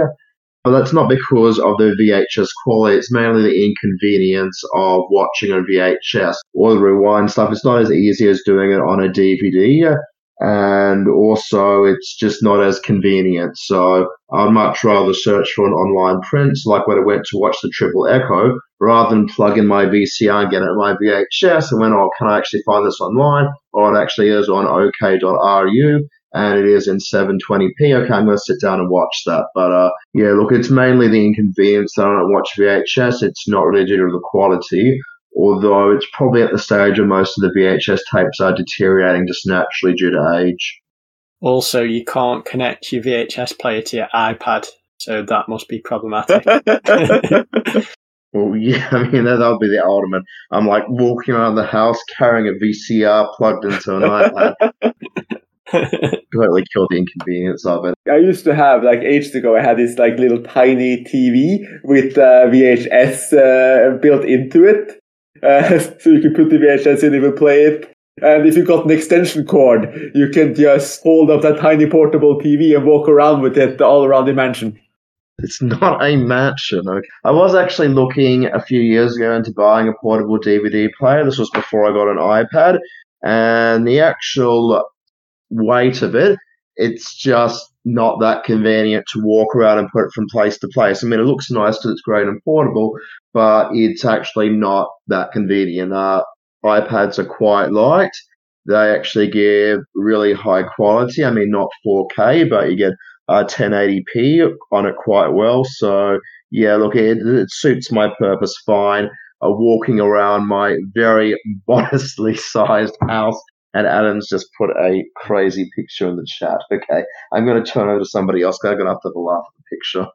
But that's not because of the VHS quality. It's mainly the inconvenience of watching on VHS or the rewind stuff. It's not as easy as doing it on a DVD. And also, it's just not as convenient. So I'd much rather search for an online print, like when I went to watch the Triple Echo, rather than plug in my VCR and get it my VHS. And when, oh, can I actually find this online? Or it actually is on OK.ru and it is in 720p. Okay, I'm going to sit down and watch that. But uh, yeah, look, it's mainly the inconvenience that I don't watch VHS. It's not really due to the quality, although it's probably at the stage where most of the VHS tapes are deteriorating just naturally due to age. Also, you can't connect your VHS player to your iPad, so that must be problematic. Well, yeah, I mean, that, would be the ultimate. I'm like walking around the house carrying a VCR plugged into an iPad. completely kill the inconvenience of it. I used to have like ages ago. I had this like little tiny TV with uh, VHS uh, built into it, uh, so you can put the VHS in and play it. And if you got an extension cord, you can just hold up that tiny portable TV and walk around with it all around the mansion. It's not a mansion. Okay. I was actually looking a few years ago into buying a portable DVD player. This was before I got an iPad. And the actual weight of it, it's just not that convenient to walk around and put it from place to place. I mean, it looks nice because it's great and portable, but it's actually not that convenient. Uh, iPads are quite light. They actually give really high quality. I mean, not 4K, but you get uh, 1080p on it quite well. So yeah, look, it, it suits my purpose fine. Uh, walking around my very modestly sized house, and Adam's just put a crazy picture in the chat. Okay, I'm going to turn over to somebody else. I'm going to have to laugh at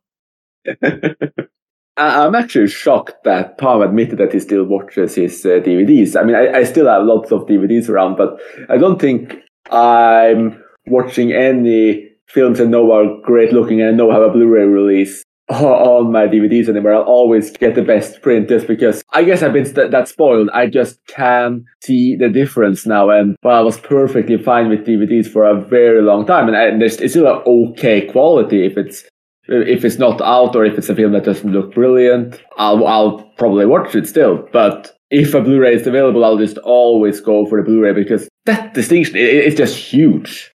the picture. I'm actually shocked that Tom admitted that he still watches his uh, DVDs. I mean, I, I, still have lots of DVDs around, but I don't think I'm watching any films I know are great looking and I know have a Blu-ray release on my DVDs anymore. I'll always get the best print just because I guess I've been st- that spoiled. I just can see the difference now. And well, I was perfectly fine with DVDs for a very long time. And, I, and it's still an okay quality if it's if it's not out or if it's a film that doesn't look brilliant, I'll, I'll probably watch it still. But if a Blu-ray is available, I'll just always go for the Blu-ray because that distinction is just huge.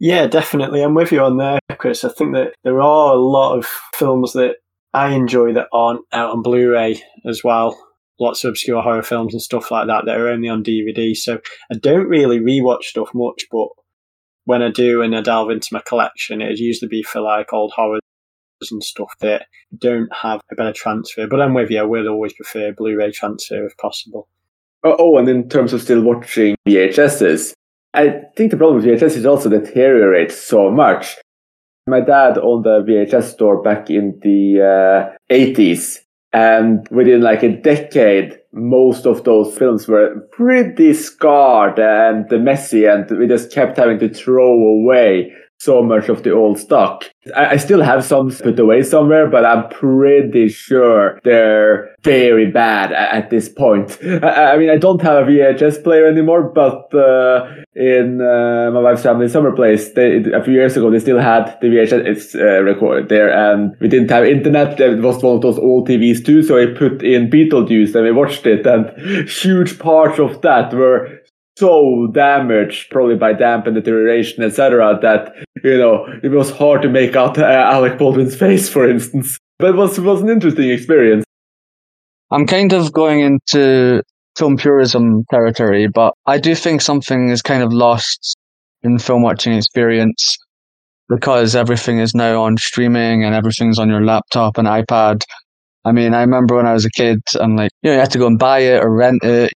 Yeah, definitely. I'm with you on there, Chris. I think that there are a lot of films that I enjoy that aren't out on Blu-ray as well. Lots of obscure horror films and stuff like that that are only on DVD. So I don't really rewatch stuff much, but when I do and I delve into my collection, it'd usually be for like old horror and stuff that don't have a better transfer. But I'm with you. I would always prefer Blu-ray transfer if possible. Oh, oh, and in terms of still watching VHSs, I think the problem with VHS is also deteriorates so much. My dad owned a VHS store back in the uh, 80s, and within like a decade, most of those films were pretty scarred and messy, and we just kept having to throw away so much of the old stock. I, I, still have some put away somewhere, but I'm pretty sure they're very bad at, at this point. I, I, mean, I don't have a VHS player anymore, but uh, in uh, my wife's family summer place, they, a few years ago, they still had the VHS it's, uh, recorded there, and we didn't have internet. It was one of those old TVs too, so I put in Beetlejuice and we watched it, and huge parts of that were so damaged, probably by damp and deterioration, etc., that you know it was hard to make out uh, Alec Baldwin's face, for instance. But it was it was an interesting experience. I'm kind of going into film purism territory, but I do think something is kind of lost in film watching experience because everything is now on streaming and everything's on your laptop and iPad. I mean, I remember when I was a kid and like, you know, you had to go and buy it or rent it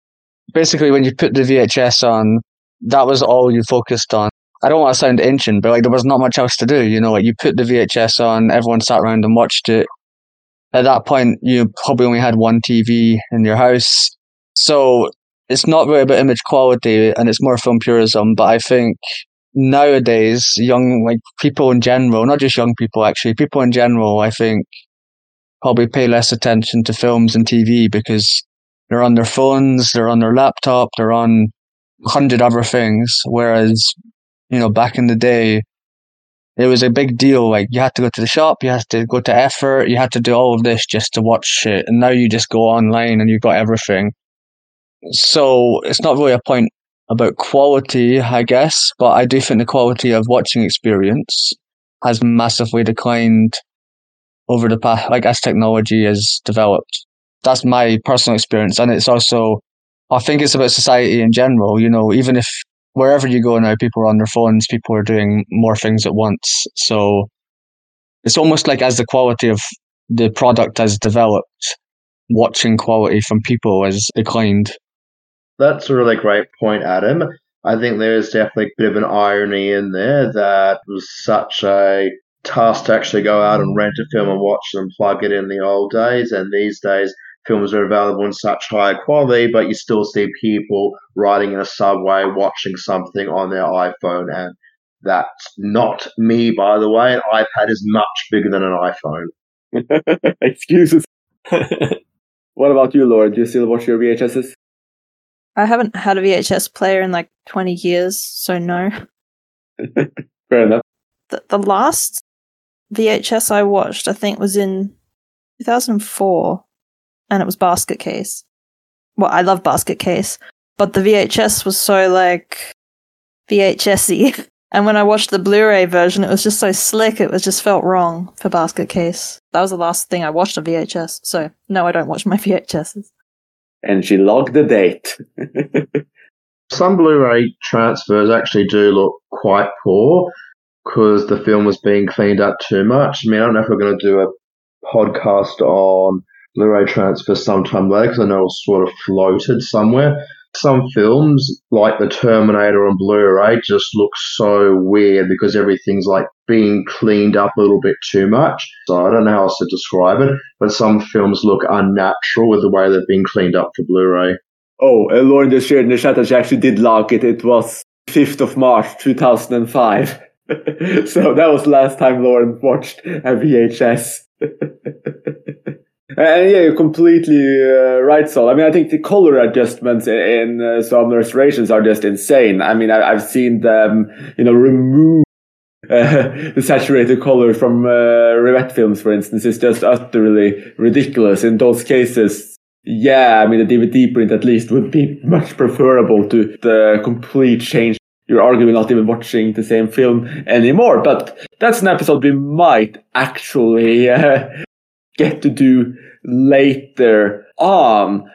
basically when you put the VHS on, that was all you focused on. I don't want to sound ancient, but like there was not much else to do. You know, like you put the VHS on, everyone sat around and watched it. At that point, you probably only had one TV in your house. So it's not really about image quality and it's more film purism. But I think nowadays, young, like people in general, not just young people actually, people in general, I think probably pay less attention to films and TV because they're on their phones, they're on their laptop, they're on a hundred other things. Whereas, you know, back in the day, it was a big deal. Like you had to go to the shop, you had to go to effort, you had to do all of this just to watch shit. And now you just go online and you've got everything. So it's not really a point about quality, I guess, but I do think the quality of watching experience has massively declined over the past, like as technology has developed that's my personal experience. And it's also, I think it's about society in general. You know, even if wherever you go now, people are on their phones, people are doing more things at once. So it's almost like as the quality of the product has developed, watching quality from people has declined. That's a really great point, Adam. I think there's definitely a bit of an irony in there that was such a task to actually go out and mm. rent a film and watch and plug it in the old days. And these days, films are available in such high quality, but you still see people riding in a subway watching something on their iPhone. And that's not me, by the way. An iPad is much bigger than an iPhone. Excuses. what about you, Laura? Do you still watch your VHSs? I haven't had a VHS player in like 20 years, so no. Fair enough. The, the last VHS I watched, I think, was in 2004 and it was Basket Case. Well, I love Basket Case, but the VHS was so like VHSy. And when I watched the Blu-ray version, it was just so slick. It was just felt wrong for Basket Case. That was the last thing I watched on VHS. So no, I don't watch my VHSs. And she logged the date. Some Blu-ray transfers actually do look quite poor. because the film was being cleaned up too much. I mean, I don't know if we're going to do a podcast on Blu-ray transfer sometime later because I know it's sort of floated somewhere. Some films, like The Terminator on Blu-ray, just look so weird because everything's like being cleaned up a little bit too much. So I don't know how else to describe it, but some films look unnatural with the way they've been cleaned up for Blu-ray. Oh, uh, Lauren just shared in the chat that she actually did like it. It was 5th of March 2005. so that was last time Lauren watched a VHS. And yeah, you're completely uh, right, Sol. I mean, I think the color adjustments in, in uh, some restorations are just insane. I mean, I, have seen them, you know, remove uh, the saturated color from uh, Rivette films, for instance. It's just utterly ridiculous. In those cases, yeah, I mean, the DVD print at least would be much preferable to the complete change. You're arguing not even watching the same film anymore, but that's an episode we might actually uh, get to do later on.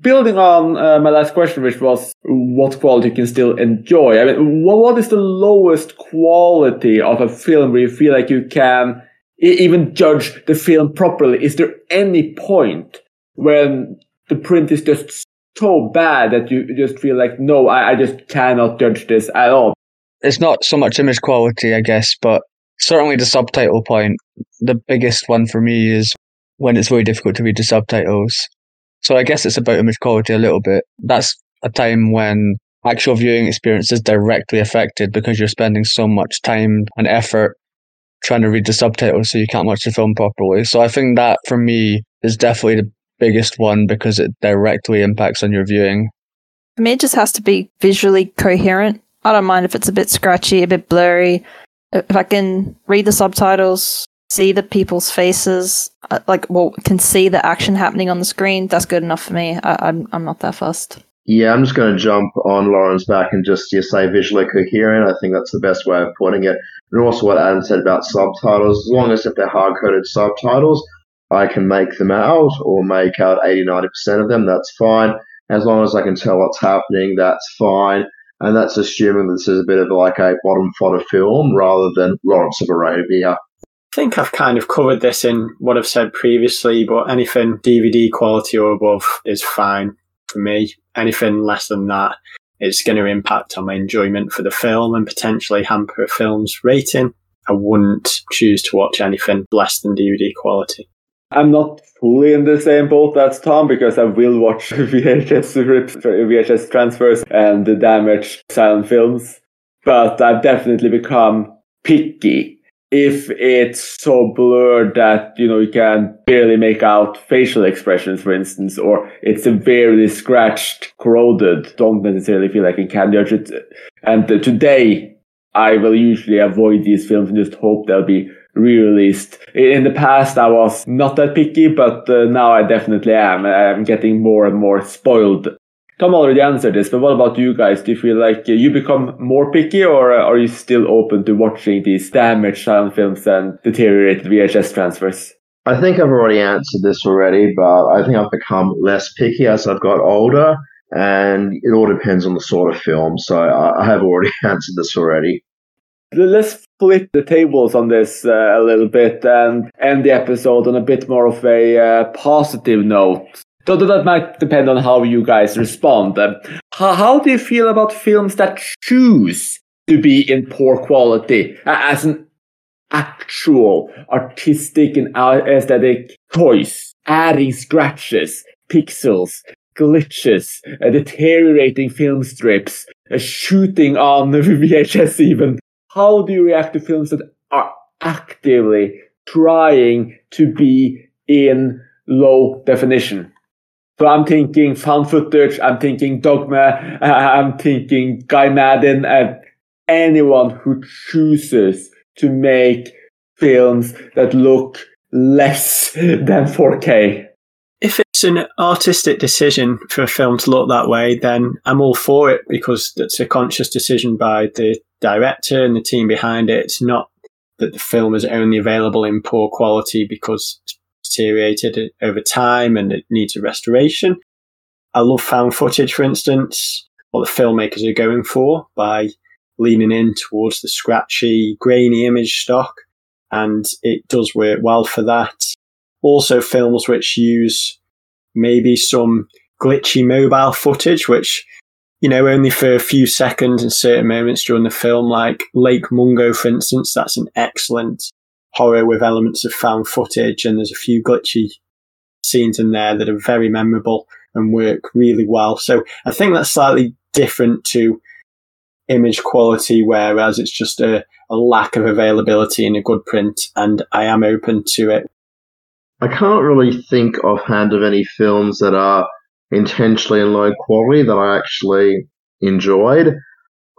Building on uh, my last question, which was what quality you can still enjoy. I mean, what, what is the lowest quality of a film where you feel like you can even judge the film properly? Is there any point when the print is just so bad that you just feel like, no, I, I just cannot judge this at all? It's not so much image quality, I guess, but certainly the subtitle point. The biggest one for me is when it's very difficult to read the subtitles. So I guess it's about image quality a little bit. That's a time when actual viewing experience is directly affected because you're spending so much time and effort trying to read the subtitles so you can't watch the film properly. So I think that for me is definitely the biggest one because it directly impacts on your viewing. For me, it just has to be visually coherent. I don't mind if it's a bit scratchy, a bit blurry. If I can read the subtitles, see the people's faces, uh, like well, can see the action happening on the screen. That's good enough for me. I, I'm I'm not that fussed. Yeah, I'm just going to jump on Lauren's back and just yeah, say visually coherent. I think that's the best way of putting it. And also what Adam said about subtitles. As long as if they're hard coded subtitles, I can make them out or make out 80, 90% of them. That's fine. As long as I can tell what's happening, that's fine. And that's assuming this is a bit of like a bottom fodder film rather than Lawrence of Arabia. I think I've kind of covered this in what I've said previously, but anything DVD quality or above is fine for me. Anything less than that, it's going to impact on my enjoyment for the film and potentially hamper a film's rating. I wouldn't choose to watch anything less than DVD quality. I'm not fully in the same boat as Tom because I will watch VHS rips, VHS transfers and the damaged silent films, but I've definitely become picky if it's so blurred that you know you can barely make out facial expressions, for instance, or it's severely scratched, corroded, don't necessarily feel like I can judge it. And today, I will usually avoid these films and just hope they'll be re-released. In the past, I was not that picky, but uh, now I definitely am. I'm getting more and more spoiled Tom already answered this, but what about you guys? Do you feel like you become more picky, or are you still open to watching these damaged silent films and deteriorated VHS transfers? I think I've already answered this already, but I think I've become less picky as I've got older, and it all depends on the sort of film. So I have already answered this already. Let's flip the tables on this uh, a little bit and end the episode on a bit more of a uh, positive note. So that might depend on how you guys respond. Uh, how, how do you feel about films that choose to be in poor quality as an actual artistic and aesthetic choice, adding scratches, pixels, glitches, uh, deteriorating film strips, uh, shooting on VHS even. How do you react to films that are actively trying to be in low definition? So I'm thinking found footage, I'm thinking Dogme, I'm thinking Guy Maddin, and anyone who chooses to make films that look less than 4K. If it's an artistic decision for a film to look that way, then I'm all for it because it's a conscious decision by the director and the team behind it. It's not that the film is only available in poor quality because it's deteriorated over time and it needs a restoration. I love found footage, for instance, what the filmmakers are going for by leaning in towards the scratchy, grainy image stock, and it does work well for that. Also, films which use maybe some glitchy mobile footage, which you know, only for a few seconds in certain moments during the film, like Lake Mungo, for instance, that's an excellent horror with elements of found footage, and there's a few glitchy scenes in there that are very memorable and work really well. So I think that's slightly different to image quality, whereas it's just a, a lack of availability in a good print, and I am open to it. I can't really think offhand of any films that are intentionally in low quality that I actually enjoyed.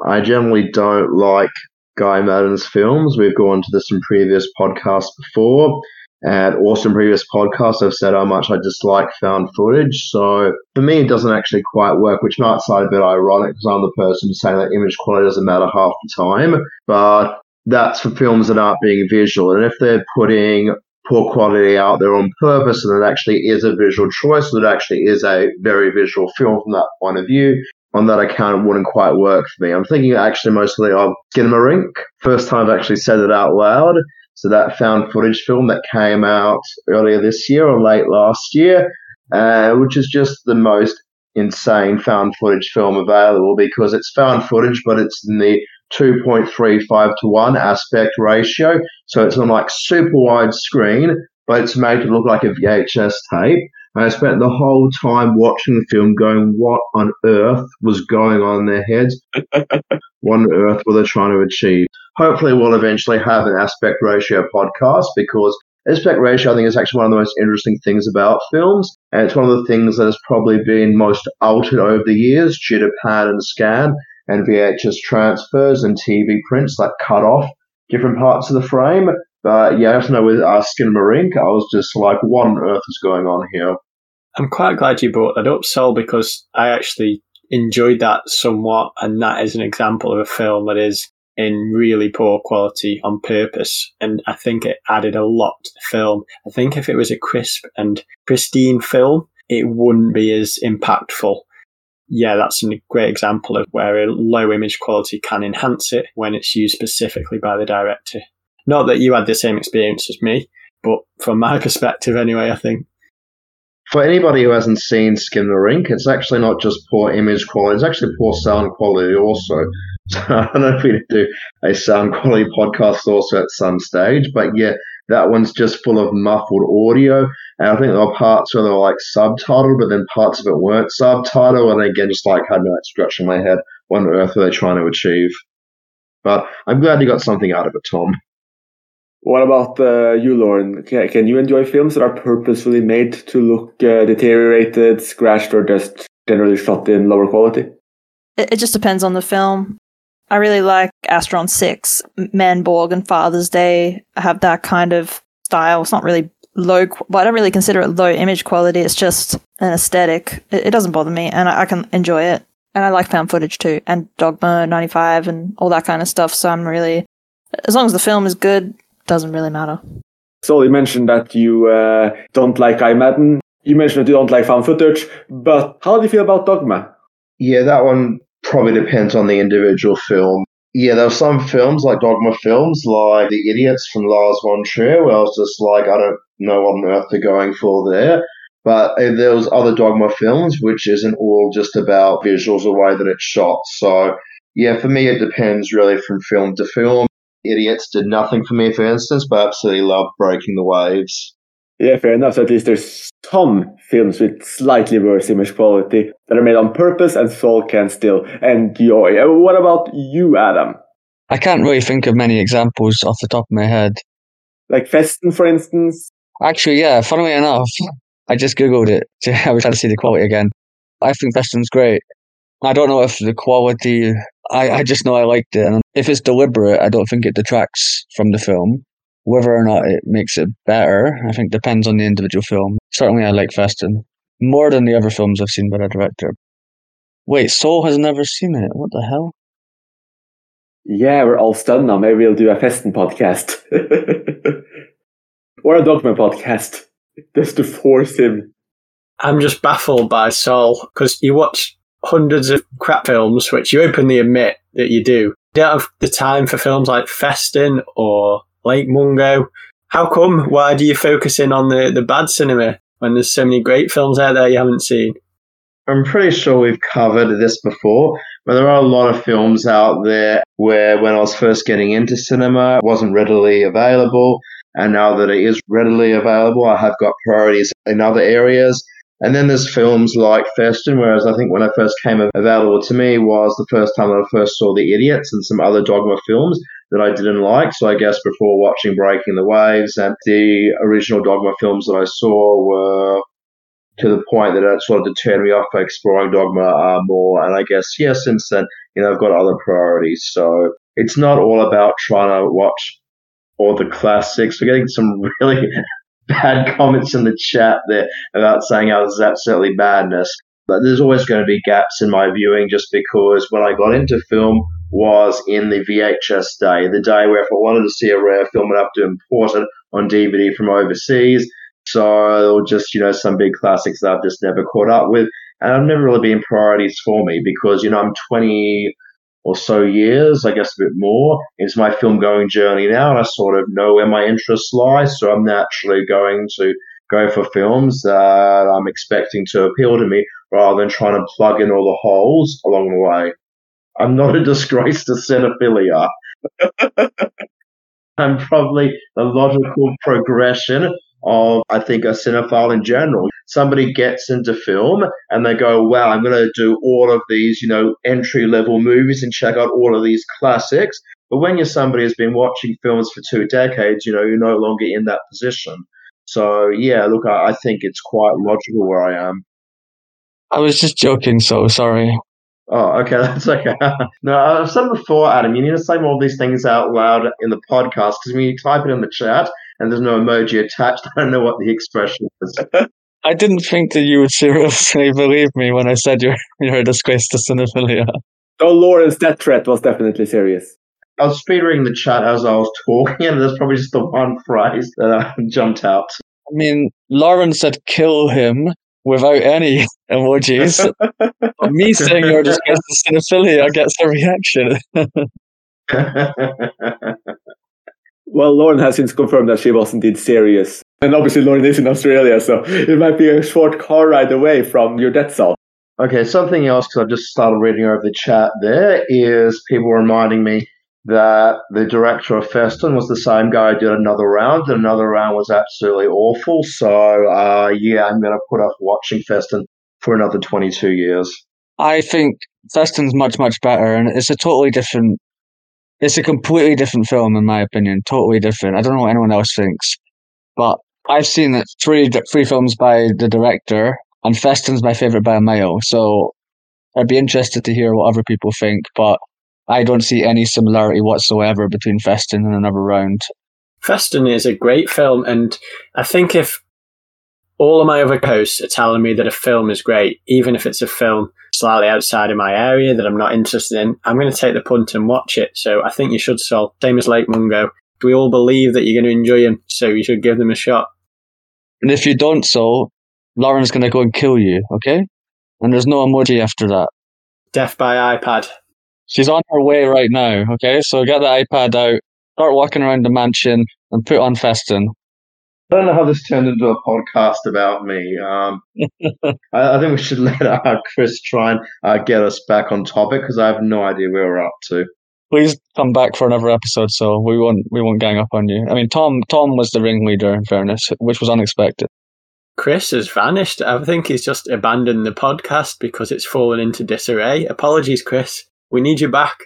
I generally don't like Guy Maddin's films. We've gone to this in previous podcasts before. And also in previous podcasts, I've said how much I dislike found footage. So for me, it doesn't actually quite work, which might sound a bit ironic because I'm the person saying that image quality doesn't matter half the time. But that's for films that aren't being visual. And if they're putting poor quality out there on purpose and it actually is a visual choice, that actually is a very visual film from that point of view, on that account it wouldn't quite work for me. I'm thinking actually mostly of Skinamarink. First time I've actually said it out loud. So that found footage film that came out earlier this year or late last year, uh, which is just the most insane found footage film available because it's found footage, but it's in the 2.35 to 1 aspect ratio. So it's on like super wide screen, but it's made to look like a VHS tape. And I spent the whole time watching the film going, what on earth was going on in their heads? what on earth were they trying to achieve? Hopefully, we'll eventually have an aspect ratio podcast because aspect ratio, I think, is actually one of the most interesting things about films. And it's one of the things that has probably been most altered over the years due to pan and scan and VHS transfers and TV prints that cut off different parts of the frame. But yeah, I don't know with uh, Skinamarink, I was just like, what on earth is going on here? I'm quite glad you brought that up, Sol, because I actually enjoyed that somewhat, and that is an example of a film that is in really poor quality on purpose. And I think it added a lot to the film. I think if it was a crisp and pristine film, it wouldn't be as impactful yeah, that's a great example of where a low image quality can enhance it when it's used specifically by the director. Not that you had the same experience as me, but from my perspective, anyway, I think. For anybody who hasn't seen Skinamarink, it's actually not just poor image quality, it's actually poor sound quality also. So I don't know if we do a sound quality podcast also at some stage, but yeah, that one's just full of muffled audio. And I think there were parts where they were like subtitled, but then parts of it weren't subtitled. And again, just like had no structure in my head. What on earth are they trying to achieve? But I'm glad you got something out of it, Tom. What about uh, you, Lauren? Can, can, you enjoy films that are purposefully made to look uh, deteriorated, scratched, or just generally shot in lower quality? It, it just depends on the film. I really like Astron 6, Manborg, and Father's Day have that kind of style. It's not really low, but I don't really consider it low image quality. It's just an aesthetic. It, it doesn't bother me, and I, I, can enjoy it. And I like found footage too, and Dogme 95 and all that kind of stuff. So I'm really, as long as the film is good, doesn't really matter. So you mentioned that you uh, don't like Guy Maddin. You mentioned that you don't like found footage, but how do you feel about Dogme? Yeah, that one probably depends on the individual film yeah, there were some films like Dogme films, like The Idiots from Lars von Trier, where I was just like, I don't know what on earth they're going for there. But uh, there was other Dogme films, which isn't all just about visuals, the way that it's shot. So, yeah, for me, it depends really from film to film. Idiots did nothing for me, for instance, but I absolutely loved Breaking the Waves. Yeah, fair enough. So at least there's some films with slightly worse image quality that are made on purpose and Sol can still enjoy. Uh, what about you, Adam? I can't really think of many examples off the top of my head. Like Festen, for instance? Actually, yeah, funnily enough, I just Googled it. I was trying to see the quality again. I think Festen's great. I don't know if the quality, I, I just know I liked it. And if it's deliberate, I don't think it detracts from the film. Whether or not it makes it better, I think depends on the individual film. Certainly, I like Festen more than the other films I've seen by the director. Wait, Sol has never seen it. What the hell? Yeah, we're all stunned now. Maybe we'll do a Festen podcast or a Dogme podcast just to force him. I'm just baffled by Sol because you watch hundreds of crap films, which you openly admit that you do, You don't have the time for films like Festen or Lake Mungo. How come? Why do you focus in on the, the bad cinema when there's so many great films out there you haven't seen? I'm pretty sure we've covered this before, but there are a lot of films out there where when I was first getting into cinema, it wasn't readily available. And now that it is readily available, I have got priorities in other areas. And then there's films like Festen, whereas I think when I first came available to me was the first time that I first saw The Idiots and some other Dogme films that I didn't like. So I guess before watching Breaking the Waves and the original Dogme films that I saw were to the point that it sort of turned me off exploring Dogme uh, more. And I guess, yeah, since then, you know, I've got other priorities. So it's not all about trying to watch all the classics. We're getting some really bad comments in the chat there about saying how this is absolutely madness. But there's always going to be gaps in my viewing just because when I got into film was in the VHS day, the day where if I wanted to see a rare film, I'd have to import it on DVD from overseas. So, just, you know, some big classics that I've just never caught up with. And I've never really been priorities for me because, you know, I'm 20, or so years, I guess a bit more, into my film going journey now, and I sort of know where my interests lie. So I'm naturally going to go for films that I'm expecting to appeal to me rather than trying to plug in all the holes along the way. I'm not a disgrace to cinephilia. I'm probably the logical progression of, I think, a cinephile in general. Somebody gets into film and they go, wow, I'm going to do all of these, you know, entry level movies and check out all of these classics. But when you're somebody who's been watching films for two decades, you know, you're no longer in that position. So, yeah, look, I, I think it's quite logical where I am. I was just joking, so sorry. Oh, okay, that's okay. no, I've said before, Adam, you need to say all these things out loud in the podcast because when you type it in the chat, and there's no emoji attached. I don't know what the expression is. I didn't think that you would seriously believe me when I said you're you're a disgrace to cinephilia. Oh, Lawrence, that threat was definitely serious. I was speed reading the chat as I was talking, and there's probably just the one phrase that uh, jumped out. I mean, Lauren said kill him without any emojis. me saying you're just a disgrace to cinephilia gets a reaction. Well, Lauren has since confirmed that she was indeed serious. And obviously, Lauren is in Australia, so it might be a short car ride away from your death cell. Okay, something else, because I've just started reading over the chat there, is people reminding me that the director of Festen was the same guy who did another round, and another round was absolutely awful. So, uh, yeah, I'm going to put off watching Festen for another 22 years. I think Festen's much, much better, and it's a totally different it's a completely different film, in my opinion. Totally different. I don't know what anyone else thinks, but I've seen three three films by the director, and Festen's my favorite by a mile. So I'd be interested to hear what other people think, but I don't see any similarity whatsoever between Festen and Another Round. Festen is a great film, and I think if all of my other hosts are telling me that a film is great, even if it's a film slightly outside of my area that I'm not interested in, I'm going to take the punt and watch it. So I think you should, Sol. Same as Lake Mungo. We all believe that you're going to enjoy them, so you should give them a shot. And if you don't, Sol, Lauren's going to go and kill you, okay? And there's no emoji after that. Death by iPad. She's on her way right now, okay? So get the iPad out, start walking around the mansion, and put on Festen. I don't know how this turned into a podcast about me. Um, I, I, think we should let uh, Chris try and uh, get us back on topic because I have no idea where we're up to. Please come back for another episode, so we won't we won't gang up on you. I mean, Tom Tom was the ringleader, in fairness, which was unexpected. Chris has vanished. I think he's just abandoned the podcast because it's fallen into disarray. Apologies, Chris. We need you back.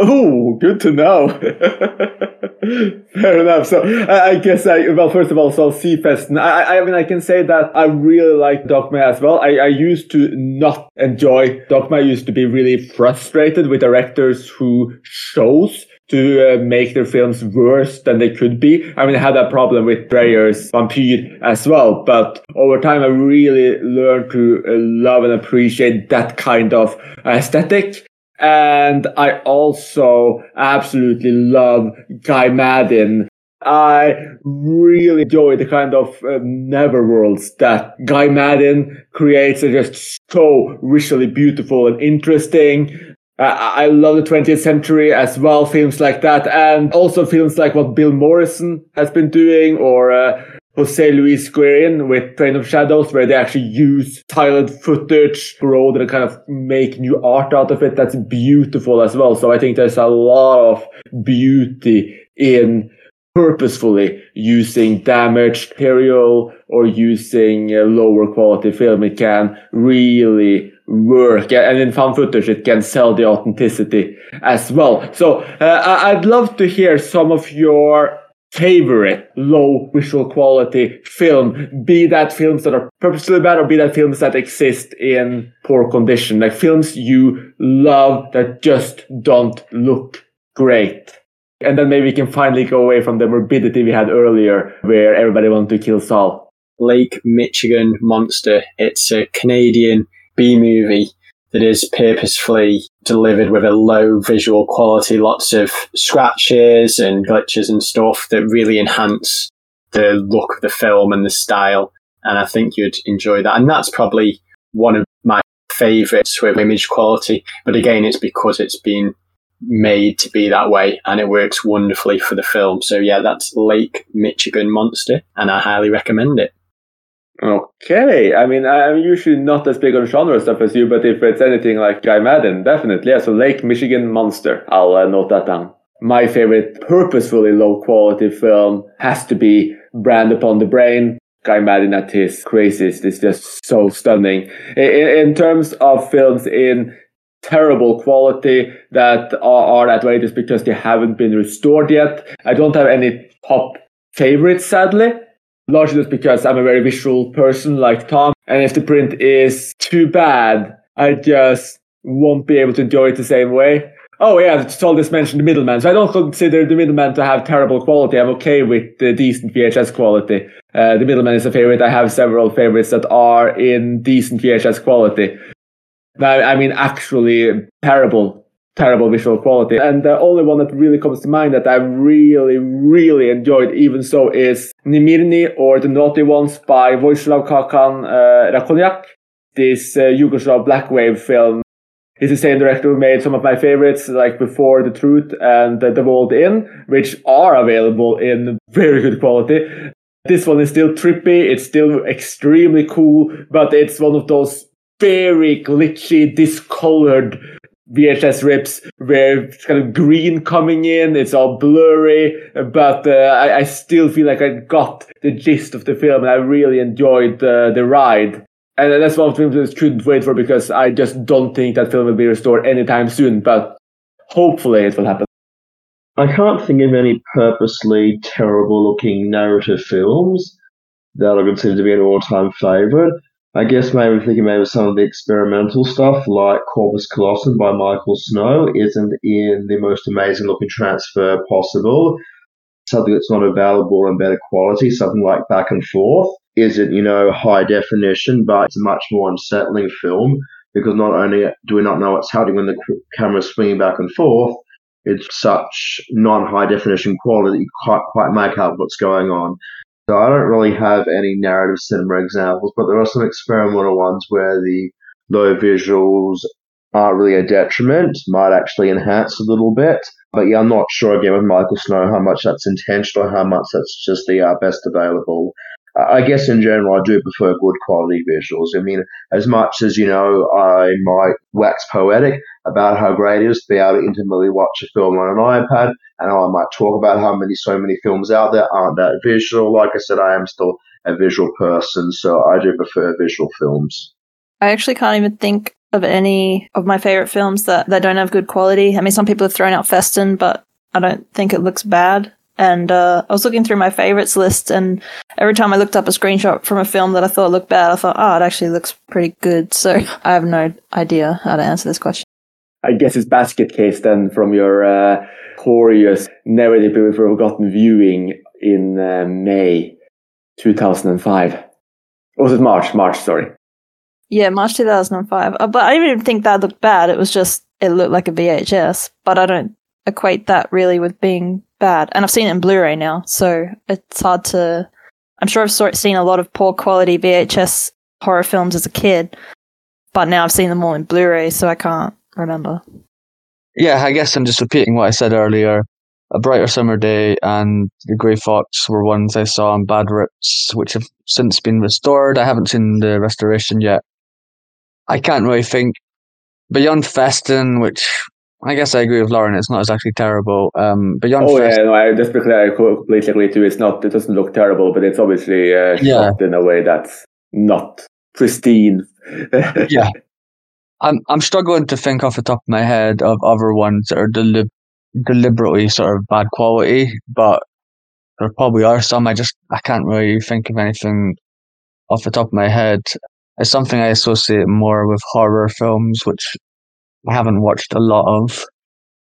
Oh, good to know. Fair enough. So I, I, guess I well, first of all, so Seafest. I, I mean, I can say that I really like Dogme as well. I, I used to not enjoy Dogme. I used to be really frustrated with directors who chose to uh, make their films worse than they could be. I mean, I had that problem with Dreyer's Vampyr as well, but over time I really learned to uh, love and appreciate that kind of aesthetic. And I also absolutely love Guy Maddin. I really enjoy the kind of uh, worlds that Guy Maddin creates. They're just so visually beautiful and interesting. I love the 20th century as well, films like that, and also films like what Bill Morrison has been doing, or uh, Jose Luis Guerin with Train of Shadows, where they actually use tiled footage, grow and kind of make new art out of it. That's beautiful as well. So I think there's a lot of beauty in purposefully using damaged material or using a lower quality film. It can really work. And in found footage, it can sell the authenticity as well. So uh, I'd love to hear some of your favorite low visual quality film, be that films that are purposely bad or be that films that exist in poor condition, like films you love that just don't look great. And then maybe we can finally go away from the morbidity we had earlier where everybody wanted to kill Sol. Lake Michigan Monster. It's a Canadian B movie that is purposefully delivered with a low visual quality, lots of scratches and glitches and stuff that really enhance the look of the film and the style. And I think you'd enjoy that. And that's probably one of my favorites with image quality. But again, it's because it's been made to be that way and it works wonderfully for the film. So yeah, that's Lake Michigan Monster and I highly recommend it. Okay, I mean, I'm usually not as big on genre stuff as you, but if it's anything like Guy Maddin, definitely. Yeah, so Lake Michigan Monster. I'll uh, note that down. My favorite purposefully low quality film has to be Brand Upon the Brain. Guy Maddin at his craziest is just so stunning. In, in terms of films in terrible quality that are, are that way just because they haven't been restored yet, I don't have any top favorites, sadly largely just because I'm a very visual person like Tom. And if the print is too bad, I just won't be able to enjoy it the same way. Oh yeah, Sol just mentioned the middleman. So I don't consider the middleman to have terrible quality. I'm okay with the decent VHS quality. Uh, the middleman is a favorite. I have several favorites that are in decent VHS quality. I mean, actually terrible terrible visual quality. And the only one that really comes to mind that I really, really enjoyed, even so, is Nemirni or The Naughty Ones by Vojislav Kokan uh. This uh, Yugoslav black wave film. He's the same director who made some of my favorites, like Before the Truth and The Walled In, which are available in very good quality. This one is still trippy. It's still extremely cool, but it's one of those very glitchy, discolored VHS rips where it's kind of green coming in, it's all blurry, but uh, I, I, still feel like I got the gist of the film and I really enjoyed the ride. And that's one of the films I couldn't wait for because I just don't think that film will be restored anytime soon, but hopefully it will happen. I can't think of any purposely terrible looking narrative films that I consider to be an all time favourite. I guess maybe thinking maybe some of the experimental stuff like Corpus Callosum by Michael Snow isn't in the most amazing looking transfer possible. Something that's not available in better quality, something like Back and Forth, isn't, you know, high definition, but it's a much more unsettling film because not only do we not know what's happening when the camera's swinging back and forth, it's such non-high definition quality that you can't quite make out what's going on. So I don't really have any narrative cinema examples, but there are some experimental ones where the low visuals aren't really a detriment, might actually enhance a little bit. But yeah, I'm not sure again with Michael Snow how much that's intentional, how much that's just the uh, best available. I guess in general, I do prefer good quality visuals. I mean, as much as, you know, I might wax poetic about how great it is to be able to intimately watch a film on an iPad, and I might talk about how many, so many films out there aren't that visual. Like I said, I am still a visual person, so I do prefer visual films. I actually can't even think of any of my favorite films that, that don't have good quality. I mean, some people have thrown out Festen, but I don't think it looks bad. And uh, I was looking through my favorites list, and every time I looked up a screenshot from a film that I thought looked bad, I thought, oh, it actually looks pretty good. So I have no idea how to answer this question. I guess it's basket case then from your uh, glorious Never Be Forgotten viewing in uh, May 2005. Or was it March? March, sorry. Yeah, March 2005. Uh, but I didn't even think that looked bad. It was just, it looked like a VHS. But I don't equate that really with being bad. And I've seen it in Blu ray now. So it's hard to. I'm sure I've seen a lot of poor quality VHS horror films as a kid. But now I've seen them all in Blu ray, so I can't remember. yeah, I guess I'm just repeating what I said earlier. A Brighter Summer Day and The Grey Fox were ones I saw on Bad Rips, which have since been restored. I haven't seen the restoration yet. I can't really think beyond Festen, which I guess I agree with Lauren. It's not exactly terrible. Um, beyond Oh Festen, yeah, no, I just because I completely agree too. It's not. It doesn't look terrible, but it's obviously uh, Yeah. shot in a way that's not pristine. yeah. I'm I'm struggling to think off the top of my head of other ones that are delib- deliberately sort of bad quality, but there probably are some. I just I can't really think of anything off the top of my head. It's something I associate more with horror films, which I haven't watched a lot of.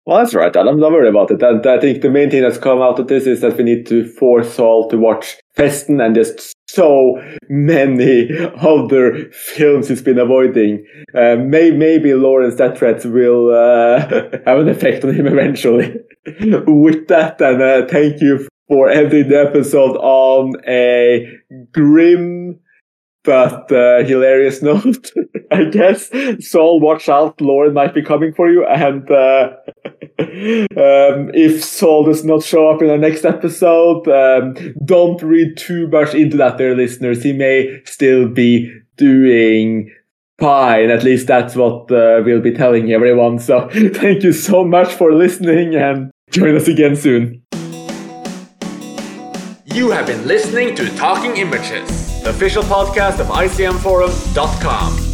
Well, that's right. I'm not worried about it. And I think the main thing that's come out of this is that we need to force Sol to watch Festen and just so many other films he's been avoiding. Uh, may, maybe Lauren's Death Threats will uh, have an effect on him eventually. With that, and uh, thank you for ending the episode on a grim but uh, hilarious note, I guess. Sol, watch out. Lauren might be coming for you. And uh, um, if Sol does not show up in our next episode, um, don't read too much into that, there, listeners. He may still be doing fine. At least that's what uh, we'll be telling everyone. So thank you so much for listening and join us again soon. You have been listening to Talking Images, official podcast of ICMForum.com.